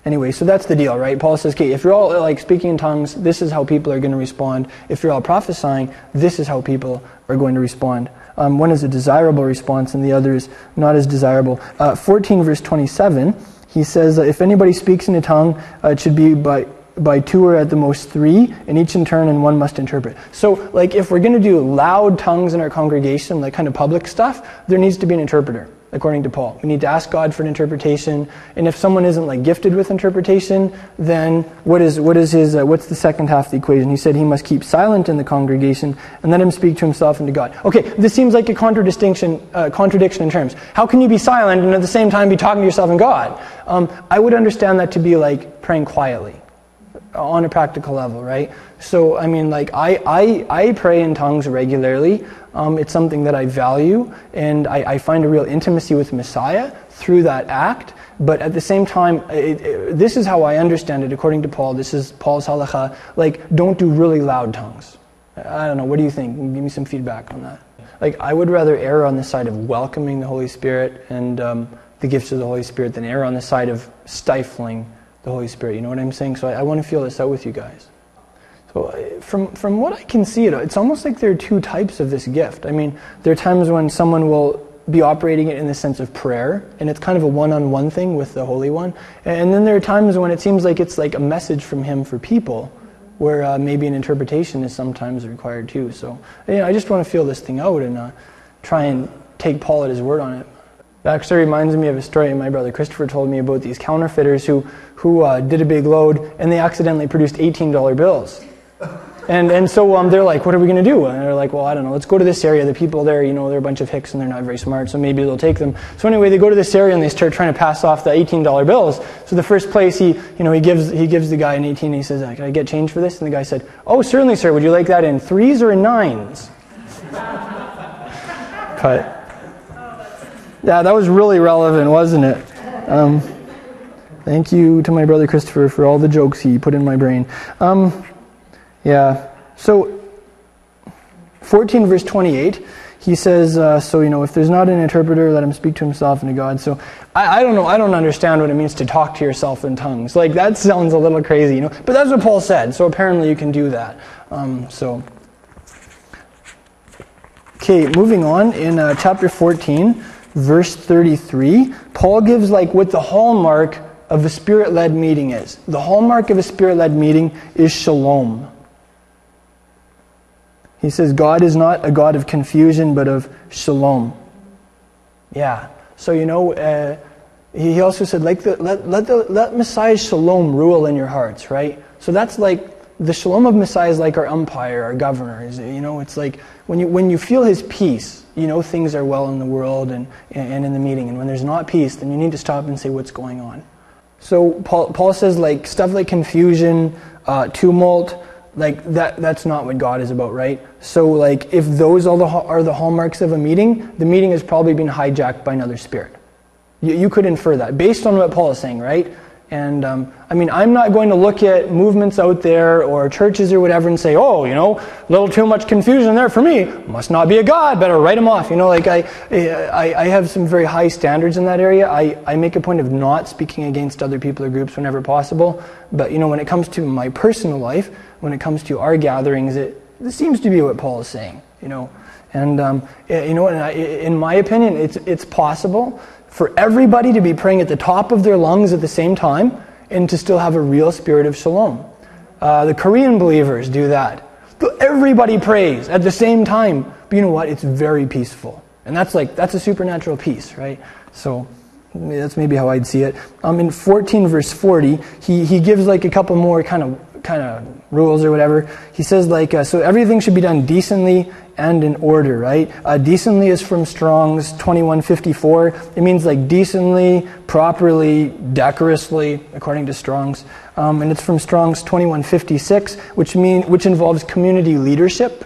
Anyway, so that's the deal, right? Paul says, okay, if you're all like speaking in tongues, this is how people are going to respond. If you're all prophesying, this is how people are going to respond. Um, one is a desirable response, and the other is not as desirable. Uh, 14 verse 27, he says, if anybody speaks in a tongue, uh, it should be by by two or at the most three, and each in turn, and one must interpret. So, like, if we're going to do loud tongues in our congregation, like kind of public stuff, there needs to be an interpreter. According to Paul. We need to ask God for an interpretation, and if someone isn't like gifted with interpretation, then what is what is his uh, what's the second half of the equation? He said he must keep silent in the congregation and let him speak to himself and to God. Okay, this seems like a contradiction uh, contradiction in terms. How can you be silent and at the same time be talking to yourself and God? Um, I would understand that to be like praying quietly on a practical level, right? So, I mean, like, I, I, I pray in tongues regularly. Um, it's something that I value, and I, I, find a real intimacy with Messiah through that act. But at the same time, it, it, this is how I understand it, according to Paul. This is Paul's halacha. Like, don't do really loud tongues. I don't know. What do you think? Give me some feedback on that. Like, I would rather err on the side of welcoming the Holy Spirit and um, the gifts of the Holy Spirit than err on the side of stifling the Holy Spirit. You know what I'm saying? So I, I want to feel this out with you guys. So uh, from, from what I can see, it, it's almost like there are two types of this gift. I mean, there are times when someone will be operating it in the sense of prayer, and it's kind of a one-on-one thing with the Holy One. And then there are times when it seems like it's like a message from Him for people, where uh, maybe an interpretation is sometimes required too. So you know, I just want to feel this thing out and uh, try and take Paul at his word on it. That actually reminds me of a story my brother Christopher told me about these counterfeiters who, who uh, did a big load and they accidentally produced $18 bills. And, and so um, they're like, what are we going to do? And they're like, well, I don't know. Let's go to this area. The people there, you know, they're a bunch of hicks and they're not very smart, so maybe they'll take them. So anyway, they go to this area and they start trying to pass off the $18 bills. So the first place, he, you know, he gives, he gives the guy an 18 and he says, can I get change for this? And the guy said, oh, certainly, sir. Would you like that in threes or in nines? but yeah, that was really relevant, wasn't it? Um, thank you to my brother Christopher for all the jokes he put in my brain. Um, yeah, so 14 verse 28 he says, uh, so, you know, if there's not an interpreter, let him speak to himself and to God. So, I, I, don't know, I don't understand what it means to talk to yourself in tongues. Like, that sounds a little crazy, you know, but that's what Paul said, so apparently you can do that. Um, so, okay, moving on, in uh, chapter 14, verse 33, Paul gives like what the hallmark of a spirit led meeting is. The hallmark of a spirit led meeting is shalom. He says, God is not a God of confusion, but of shalom. Yeah. So, you know, uh, he also said, like the, let, let, the, let Messiah's shalom rule in your hearts, right? So that's like the shalom of Messiah is like our umpire, our governor. Is, you know, it's like when you, when you feel his peace, you know things are well in the world and, and in the meeting. And when there's not peace, then you need to stop and say what's going on. So Paul, Paul says like stuff like confusion, uh, tumult, like that that's not what God is about, right? So like if those are the, are the hallmarks of a meeting, the meeting has probably been hijacked by another spirit. You, you could infer that based on what Paul is saying, right? And um, I mean, I'm not going to look at movements out there or churches or whatever and say, oh, you know, a little too much confusion there for me. Must not be a God. Better write him off. You know, like I, I, I have some very high standards in that area. I, I make a point of not speaking against other people or groups whenever possible. But, you know, when it comes to my personal life, when it comes to our gatherings, it, it seems to be what Paul is saying, you know. And, um, you know, in my opinion, it's, it's possible for everybody to be praying at the top of their lungs at the same time and to still have a real spirit of shalom. Uh, the Korean believers do that. Everybody prays at the same time. But you know what? It's very peaceful. And that's like, that's a supernatural peace, right? So that's maybe how I'd see it. Um, in 14 verse 40, he, he gives like a couple more kind of kind of rules or whatever. He says like, uh, so everything should be done decently and in order, right? Uh, decently is from Strong's 2154. It means like decently, properly, decorously, according to Strong's. Um, and it's from Strong's 2156, which mean which involves community leadership,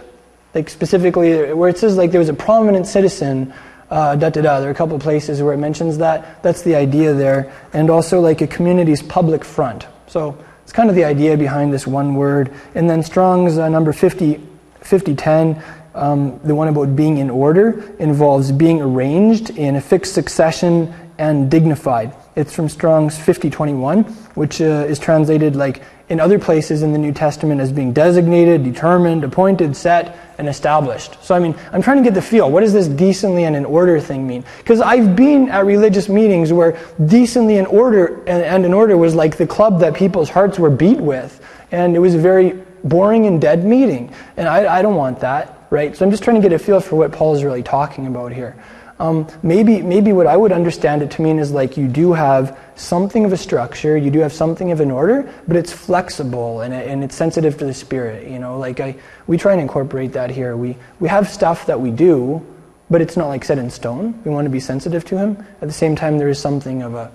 like specifically where it says like there was a prominent citizen. Uh, da da da. There are a couple places where it mentions that. That's the idea there, and also like a community's public front. So it's kind of the idea behind this one word. And then Strong's uh, number 50, 5010, um, the one about being in order, involves being arranged in a fixed succession and dignified. It's from Strong's 5021, which uh, is translated like in other places in the New Testament as being designated, determined, appointed, set, and established. So, I mean, I'm trying to get the feel. What does this decently and in order thing mean? Because I've been at religious meetings where decently and order and, and in order was like the club that people's hearts were beat with. And it was a very boring and dead meeting. And I, I don't want that, right? So I'm just trying to get a feel for what Paul is really talking about here. Um, maybe, maybe what I would understand it to mean is like you do have something of a structure, you do have something of an order, but it's flexible and, and it's sensitive to the spirit. You know, like I, we try and incorporate that here. We, we have stuff that we do, but it's not like set in stone. We want to be sensitive to Him. At the same time, there is something of a,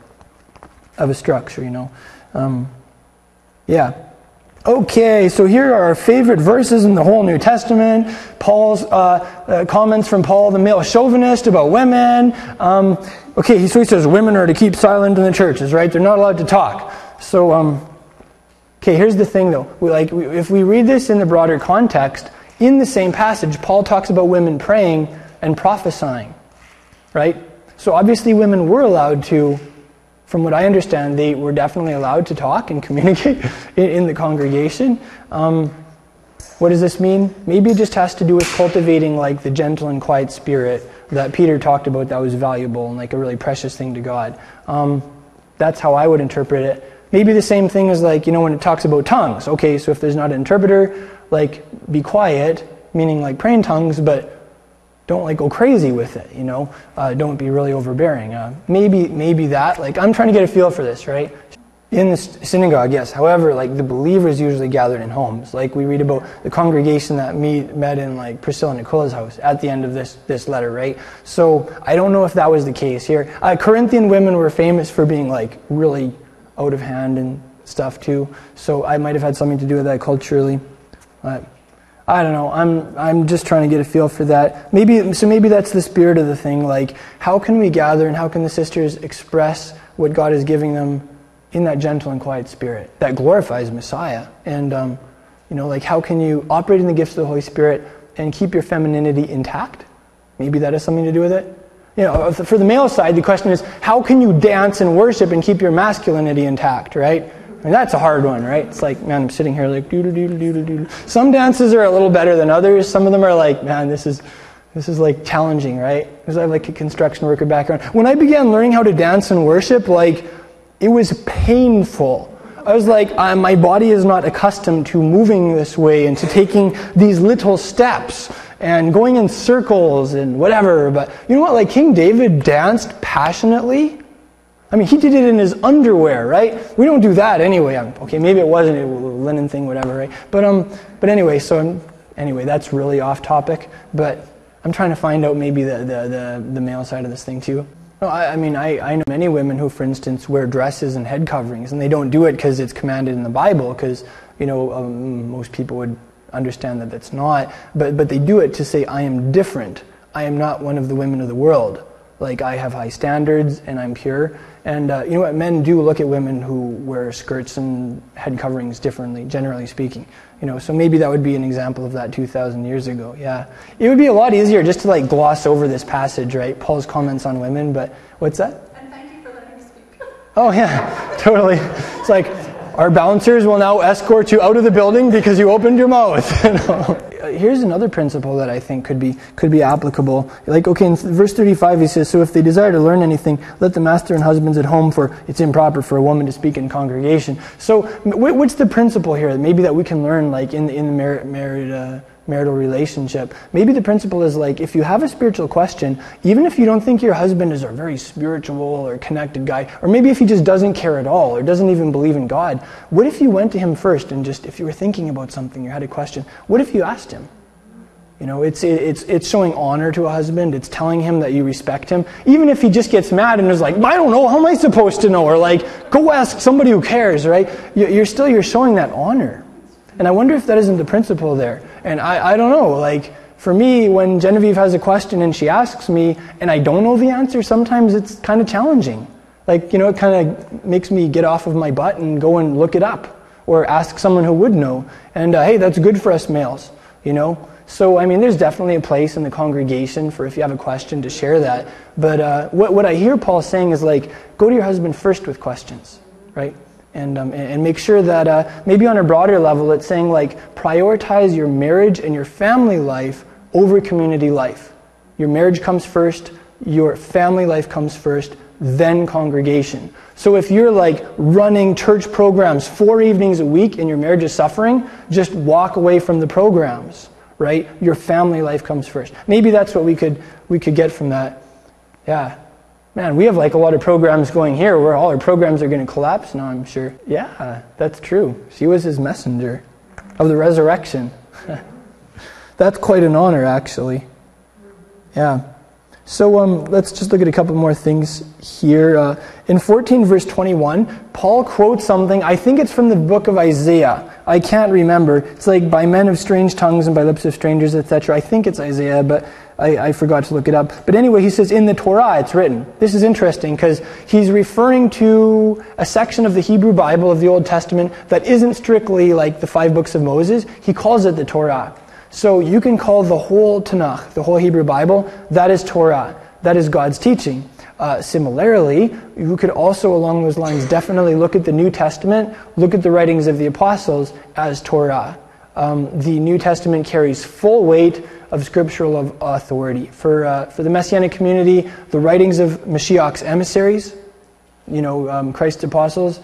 of a structure. You know, um, yeah. Okay, so here are our favorite verses in the whole New Testament. Paul's uh, uh, comments from Paul, the male chauvinist, about women. Um, okay, so he says women are to keep silent in the churches, right? They're not allowed to talk. So, um, okay, here's the thing though. We, like, we, if we read this in the broader context, in the same passage, Paul talks about women praying and prophesying, right? So obviously, women were allowed to from what I understand, they were definitely allowed to talk and communicate in, in the congregation. Um, what does this mean? Maybe it just has to do with cultivating like the gentle and quiet spirit that Peter talked about that was valuable and like a really precious thing to God. Um, that's how I would interpret it. Maybe the same thing as like, you know, when it talks about tongues. Okay, so if there's not an interpreter, like be quiet, meaning like praying tongues, but don't like go crazy with it you know? Uh, don't be really overbearing. Uh, maybe maybe that like i'm trying to get a feel for this right? In the synagogue yes. However like the believers usually gathered in homes. Like we read about the congregation that meet, met in like priscilla and Aquila's house at the end of this this letter right? So i don't know if that was the case here. Uh, corinthian women were famous for being like really out of hand and stuff too. So i might have had something to do with that culturally I don't know. I'm I'm just trying to get a feel for that. Maybe so. Maybe that's the spirit of the thing. Like, how can we gather and how can the sisters express what God is giving them in that gentle and quiet spirit that glorifies Messiah? And um, you know, like, how can you operate in the gifts of the Holy Spirit and keep your femininity intact? Maybe that has something to do with it. You know, for the male side, the question is, how can you dance and worship and keep your masculinity intact? Right? That's a hard one, right? It's like, man, I'm sitting here like doo doo doo doo doo. Some dances are a little better than others. Some of them are like, man, this is this is like challenging, right? Because I have like a construction worker background. When I began learning how to dance and worship, like it was painful. I was like, my body is not accustomed to moving this way and to taking these little steps and going in circles and whatever. But you know what? Like King David danced passionately I mean, he did it in his underwear, right? We don't do that anyway. Okay, maybe it wasn't a linen thing, whatever, right? But um, but anyway, so um, anyway, that's really off topic. But I'm trying to find out maybe the the the, the male side of this thing too. No, I, I mean, I, I know many women who, for instance, wear dresses and head coverings, and they don't do it because it's commanded in the Bible, because you know um, most people would understand that that's not. But but they do it to say, I am different. I am not one of the women of the world. Like I have high standards and I'm pure. And uh, you know what? Men do look at women who wear skirts and head coverings differently, generally speaking. You know, so maybe that would be an example of that 2,000 years ago. Yeah, it would be a lot easier just to like gloss over this passage, right? Paul's comments on women. But what's that? And thank you for letting me speak. Oh yeah, totally. It's like our bouncers will now escort you out of the building because you opened your mouth. Here's another principle that I think could be could be applicable. Like, okay, in verse 35, he says, "So if they desire to learn anything, let the master and husbands at home, for it's improper for a woman to speak in congregation." So, what's the principle here? Maybe that we can learn, like in in the married. uh, marital relationship. Maybe the principle is like if you have a spiritual question, even if you don't think your husband is a very spiritual or connected guy, or maybe if he just doesn't care at all or doesn't even believe in God, what if you went to him first and just, if you were thinking about something, you had a question, what if you asked him? You know, it's, it's, it's showing honor to a husband. It's telling him that you respect him. Even if he just gets mad and is like, I don't know, how am I supposed to know? Or like, go ask somebody who cares, right? You're still, you're showing that honor. And I wonder if that isn't the principle there. And I, I don't know, like, for me, when Genevieve has a question and she asks me and I don't know the answer, sometimes it's kind of challenging. Like, you know, it kind of makes me get off of my butt and go and look it up or ask someone who would know. And uh, hey, that's good for us males, you know? So, I mean, there's definitely a place in the congregation for if you have a question to share that. But uh, what, what I hear Paul saying is like, go to your husband first with questions, right? And, um, and make sure that uh, maybe on a broader level it's saying like prioritize your marriage and your family life over community life. Your marriage comes first your family life comes first then congregation. So if you're like running church programs four evenings a week and your marriage is suffering just walk away from the programs right? Your family life comes first. Maybe that's what we could we could get from that. Yeah. Man, we have like a lot of programs going here where all our programs are going to collapse now, I'm sure. Yeah, that's true. She was his messenger of the resurrection. that's quite an honor, actually. Yeah. So um, let's just look at a couple more things here. Uh, in 14, verse 21, Paul quotes something. I think it's from the book of Isaiah. I can't remember. It's like by men of strange tongues and by lips of strangers, etc. I think it's Isaiah, but I, I, forgot to look it up. But anyway, he says, in the Torah it's written. This is interesting because he's referring to a section of the Hebrew Bible of the Old Testament that isn't strictly like the five books of Moses. He calls it the Torah. So you can call the whole Tanakh, the whole Hebrew Bible, that is Torah. That is God's teaching. Uh, similarly, you could also, along those lines, definitely look at the New Testament, look at the writings of the apostles as Torah. Um, the New Testament carries full weight of scriptural of authority. For, uh, for the Messianic community, the writings of Mashiach's emissaries, you know, um, Christ's apostles,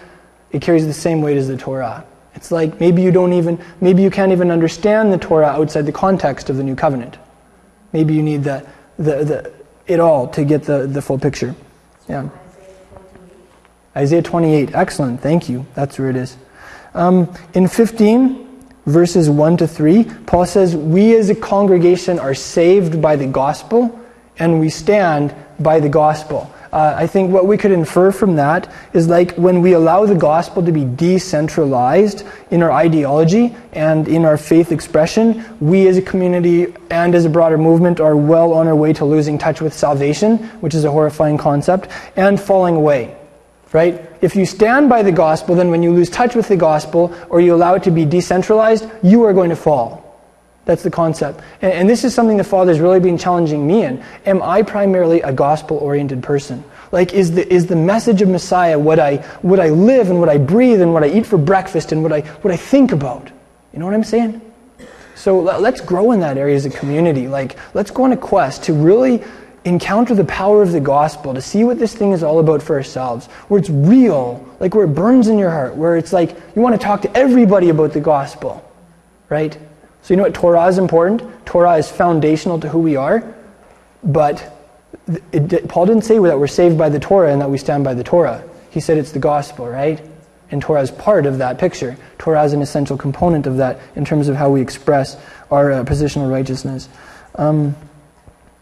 it carries the same weight as the Torah. It's like maybe you don't even, maybe you can't even understand the Torah outside the context of the new covenant. Maybe you need the, the, the, it all to get the, the full picture. Yeah. Isaiah 28. Excellent. Thank you. That's where it is. Um, in 15, verses 1 to 3, Paul says, We as a congregation are saved by the gospel and we stand by the gospel. Uh, I think what we could infer from that is like when we allow the gospel to be decentralized in our ideology and in our faith expression, we as a community and as a broader movement are well on our way to losing touch with salvation, which is a horrifying concept, and falling away right? If you stand by the gospel, then when you lose touch with the gospel or you allow it to be decentralized, you are going to fall. That's the concept. And, and this is something the Father's really been challenging me in. Am I primarily a gospel oriented person? Like, is the, is the message of Messiah what I, what I live and what I breathe and what I eat for breakfast and what I, what I think about? You know what I'm saying? So let's grow in that area as a community. Like, let's go on a quest to really encounter the power of the gospel, to see what this thing is all about for ourselves, where it's real, like where it burns in your heart, where it's like you want to talk to everybody about the gospel, right? So, you know what? Torah is important. Torah is foundational to who we are, but it, it, Paul didn't say that we're saved by the Torah and that we stand by the Torah. He said it's the gospel, right? And Torah is part of that picture. Torah is an essential component of that in terms of how we express our uh, positional righteousness. Um,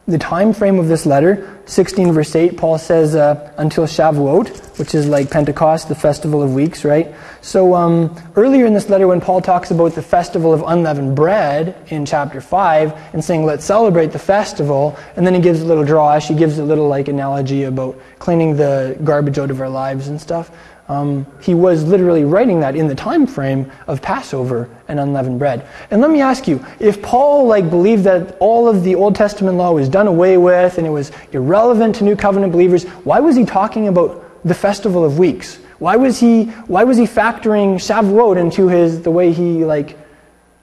the time frame of this letter, 16 verse 8, Paul says uh, until Shavuot, which is like Pentecost, the festival of weeks, right? So um, earlier in this letter, when Paul talks about the festival of unleavened bread in chapter 5 and saying, let's celebrate the festival, and then he gives a little drash, he gives a little like analogy about cleaning the garbage out of our lives and stuff. Um, he was literally writing that in the time frame of Passover and unleavened bread. And let me ask you, if Paul like believed that all of the Old Testament law was done away with and it was irrelevant to New Covenant believers, why was he talking about the festival of weeks? Why was he why was he factoring Shavuot into his the way he like,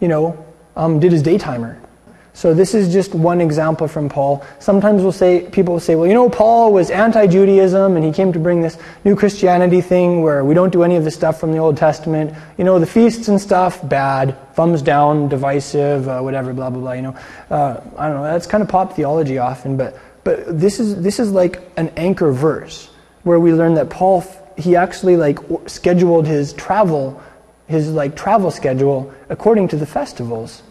you know, um, did his daytimer? So this is just one example from Paul. Sometimes we'll say, people will say, well, you know, Paul was anti-Judaism and he came to bring this new Christianity thing where we don't do any of the stuff from the Old Testament. You know, the feasts and stuff, bad, thumbs down, divisive, uh, whatever, blah, blah, blah, you know. Uh, I don't know, that's kind of pop theology often, but, but this is, this is like an anchor verse where we learn that Paul, he actually like scheduled his travel, his like travel schedule according to the festivals.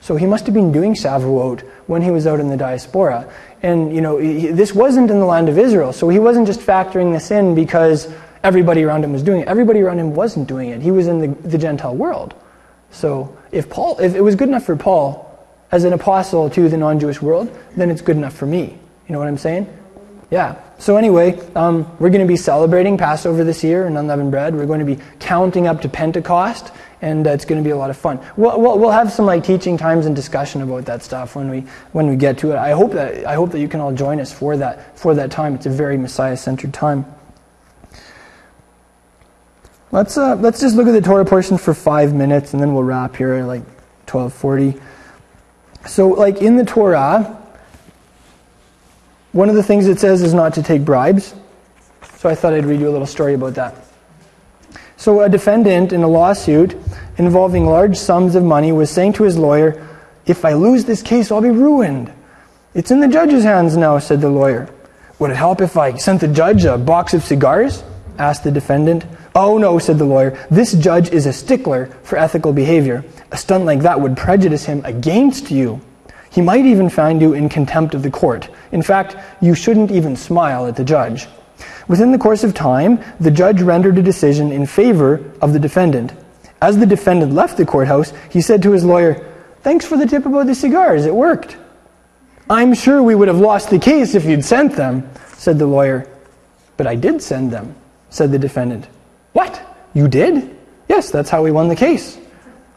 So he must have been doing Shavuot when he was out in the diaspora. And, you know, this wasn't in the land of Israel. So he wasn't just factoring this in because everybody around him was doing it. Everybody around him wasn't doing it. He was in the, the Gentile world. So if Paul, if it was good enough for Paul as an apostle to the non-Jewish world, then it's good enough for me. You know what I'm saying? Yeah. So anyway, um, we're going to be celebrating Passover this year and unleavened bread. We're going to be counting up to Pentecost and uh, it's going to be a lot of fun. We'll, we'll, we'll, have some like teaching times and discussion about that stuff when we when we get to it. I hope that I hope that you can all join us for that for that time. It's a very Messiah-centered time. Let's uh, let's just look at the Torah portion for five minutes, and then we'll wrap here at like twelve forty. So, like in the Torah, one of the things it says is not to take bribes. So I thought I'd read you a little story about that. So, a defendant in a lawsuit involving large sums of money was saying to his lawyer, If I lose this case, I'll be ruined. It's in the judge's hands now, said the lawyer. Would it help if I sent the judge a box of cigars? asked the defendant. Oh, no, said the lawyer. This judge is a stickler for ethical behavior. A stunt like that would prejudice him against you. He might even find you in contempt of the court. In fact, you shouldn't even smile at the judge. Within the course of time, the judge rendered a decision in favor of the defendant. As the defendant left the courthouse, he said to his lawyer, Thanks for the tip about the cigars. It worked. I'm sure we would have lost the case if you'd sent them, said the lawyer. But I did send them, said the defendant. What? You did? Yes, that's how we won the case.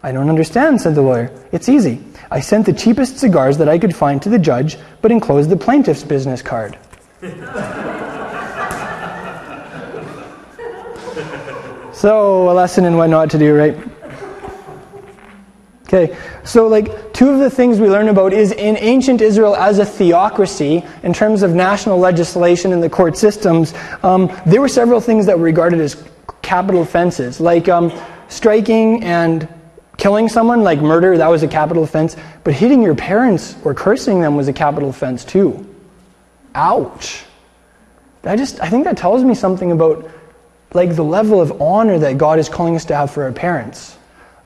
I don't understand, said the lawyer. It's easy. I sent the cheapest cigars that I could find to the judge, but enclosed the plaintiff's business card. So, a lesson in what not to do, right? Okay, so like two of the things we learn about is in ancient Israel as a theocracy, in terms of national legislation and the court systems, um, there were several things that were regarded as capital offenses, like um, striking and killing someone, like murder, that was a capital offense, but hitting your parents or cursing them was a capital offense too. Ouch. I just, I think that tells me something about like the level of honor that God is calling us to have for our parents.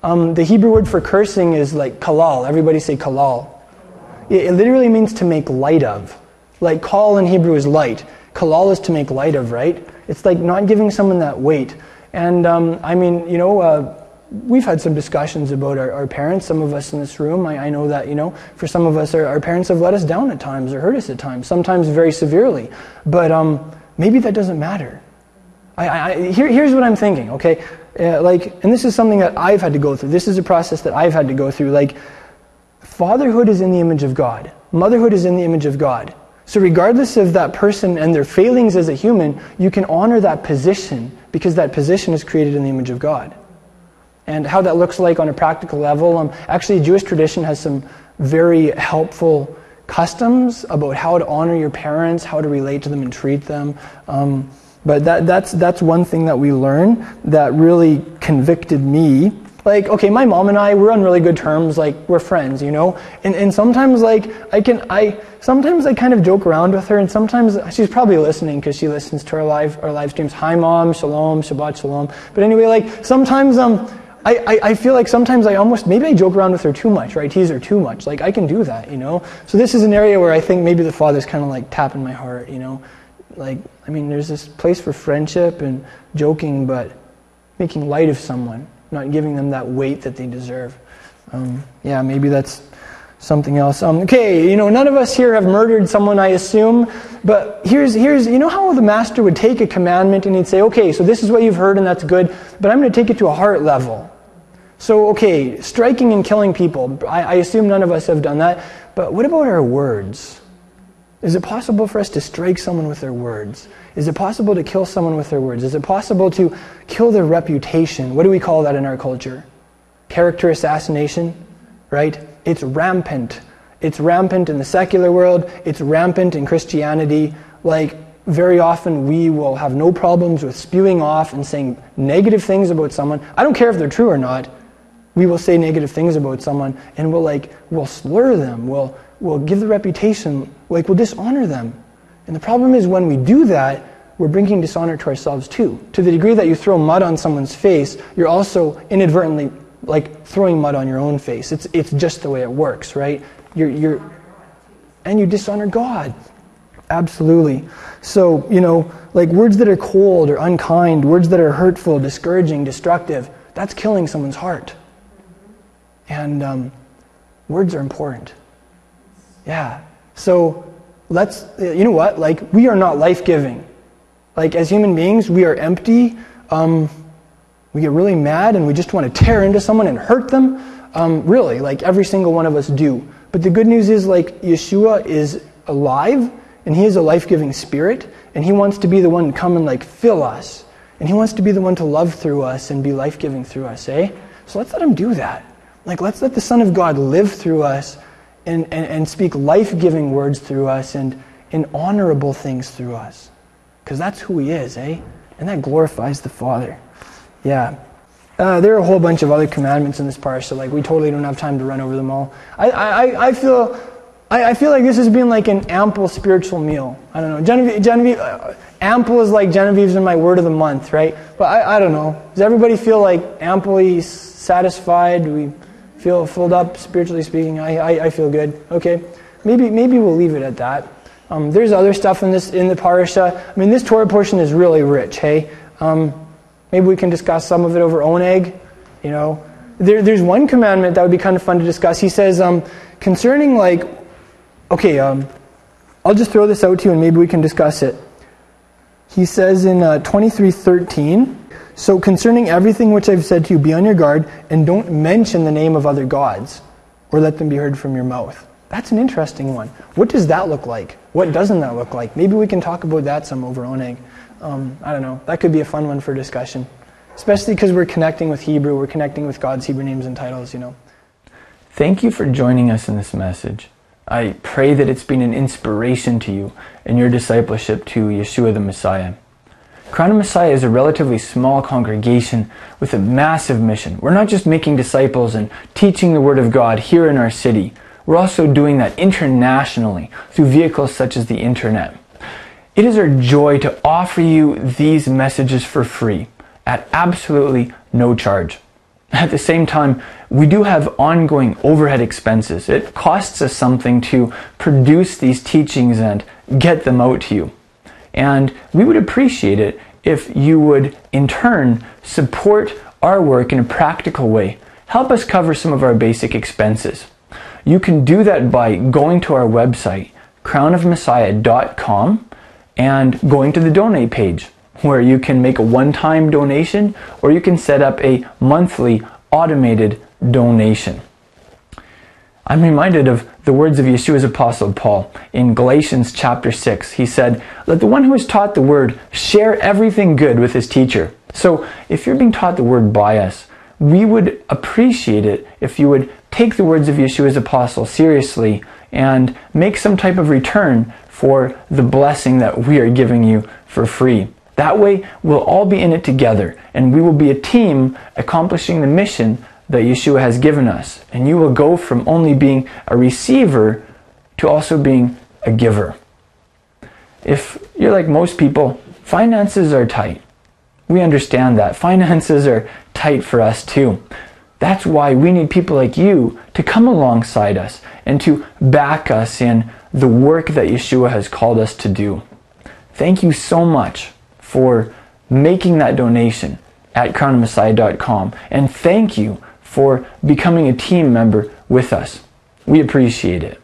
Um, the Hebrew word for cursing is like kalal. Everybody say kalal. It, it literally means to make light of. Like kal in Hebrew is light. Kalal is to make light of, right? It's like not giving someone that weight. And um, I mean, you know, uh, we've had some discussions about our, our, parents, some of us in this room. I, I, know that, you know, for some of us, our, our, parents have let us down at times or hurt us at times, sometimes very severely. But um, maybe that doesn't matter. I, I, here, here's what I'm thinking, okay? Uh, like, and this is something that I've had to go through. This is a process that I've had to go through. Like, fatherhood is in the image of God. Motherhood is in the image of God. So, regardless of that person and their failings as a human, you can honor that position because that position is created in the image of God. And how that looks like on a practical level, um, actually, Jewish tradition has some very helpful customs about how to honor your parents, how to relate to them and treat them. Um, but that, that's, that's one thing that we learn that really convicted me. Like, okay, my mom and I, we're on really good terms, like, we're friends, you know? And, and sometimes, like, I can, I, sometimes I kind of joke around with her, and sometimes she's probably listening because she listens to our live, our live streams. Hi, mom, shalom, Shabbat shalom. But anyway, like, sometimes, um, I, I, I, feel like sometimes I almost, maybe I joke around with her too much, right? Tease her too much. Like, I can do that, you know? So this is an area where I think maybe the Father's kind of like tapping my heart, you know? Like, I mean, there's this place for friendship and joking, but making light of someone, not giving them that weight that they deserve. Um, yeah, maybe that's something else. Um, okay, you know, none of us here have murdered someone, I assume, but here's, here's, you know how the master would take a commandment and he'd say, okay, so this is what you've heard and that's good, but I'm going to take it to a heart level. So, okay, striking and killing people, I, I assume none of us have done that, but what about our words? Is it possible for us to strike someone with their words? Is it possible to kill someone with their words? Is it possible to kill their reputation? What do we call that in our culture? Character assassination, right? It's rampant. It's rampant in the secular world, it's rampant in Christianity. Like, very often we will have no problems with spewing off and saying negative things about someone. I don't care if they're true or not. We will say negative things about someone and we'll like we'll slur them. We'll will give the reputation, like we'll dishonor them. And the problem is when we do that, we're bringing dishonor to ourselves too. To the degree that you throw mud on someone's face, you're also inadvertently like throwing mud on your own face. It's, it's just the way it works, right? You're, you're, and you dishonor God. Absolutely. So, you know, like words that are cold or unkind, words that are hurtful, discouraging, destructive, that's killing someone's heart. And um, words are important. Yeah. So let's, you know what? Like, we are not life giving. Like, as human beings, we are empty. Um, we get really mad and we just want to tear into someone and hurt them. Um, really, like every single one of us do. But the good news is, like, Yeshua is alive and he is a life giving spirit and he wants to be the one to come and, like, fill us. And he wants to be the one to love through us and be life giving through us, eh? So let's let him do that. Like, let's let the Son of God live through us and, and, and speak life giving words through us and, and honorable things through us. Because that's who He is, eh? And that glorifies the Father. Yeah. Uh, there are a whole bunch of other commandments in this parsha. Like, we totally don't have time to run over them all. I, I, I feel. I, I feel like this has been like an ample spiritual meal. I don't know. Genevieve, Genevieve uh, ample is like Genevieve's in my word of the month, right? But I, I don't know. Does everybody feel like amply satisfied? We feel filled up spiritually speaking? I, I, I feel good. Okay. Maybe, maybe we'll leave it at that. Um, there's other stuff in this in the parasha. I mean, this Torah portion is really rich. Hey, um, maybe we can discuss some of it over oneg. You know, there, there's one commandment that would be kind of fun to discuss. He says um, concerning like, okay, um, I'll just throw this out to you and maybe we can discuss it. He says in uh, 23:13, so concerning everything which I've said to you, be on your guard and don't mention the name of other gods, or let them be heard from your mouth. That's an interesting one. What does that look like? What doesn't that look like? Maybe we can talk about that some over Oneg. Um, I don't know. That could be a fun one for discussion, especially because we're connecting with Hebrew. We're connecting with God's Hebrew names and titles. You know. Thank you for joining us in this message. I pray that it's been an inspiration to you in your discipleship to Yeshua the Messiah. Crown of Messiah is a relatively small congregation with a massive mission. We're not just making disciples and teaching the Word of God here in our city. We're also doing that internationally through vehicles such as the internet. It is our joy to offer you these messages for free at absolutely no charge. At the same time, we do have ongoing overhead expenses. It costs us something to produce these teachings and get them out to you. And we would appreciate it if you would, in turn, support our work in a practical way. Help us cover some of our basic expenses. You can do that by going to our website, crownofmessiah.com, and going to the donate page where you can make a one time donation or you can set up a monthly automated donation. I'm reminded of the words of Yeshua's apostle Paul in Galatians chapter 6. He said, Let the one who is taught the word share everything good with his teacher. So if you're being taught the word by us, we would appreciate it if you would take the words of Yeshua's apostle seriously and make some type of return for the blessing that we are giving you for free. That way, we'll all be in it together and we will be a team accomplishing the mission that Yeshua has given us. And you will go from only being a receiver to also being a giver. If you're like most people, finances are tight. We understand that. Finances are tight for us too. That's why we need people like you to come alongside us and to back us in the work that Yeshua has called us to do. Thank you so much for making that donation at crownofmessiah.com. And thank you for becoming a team member with us. We appreciate it.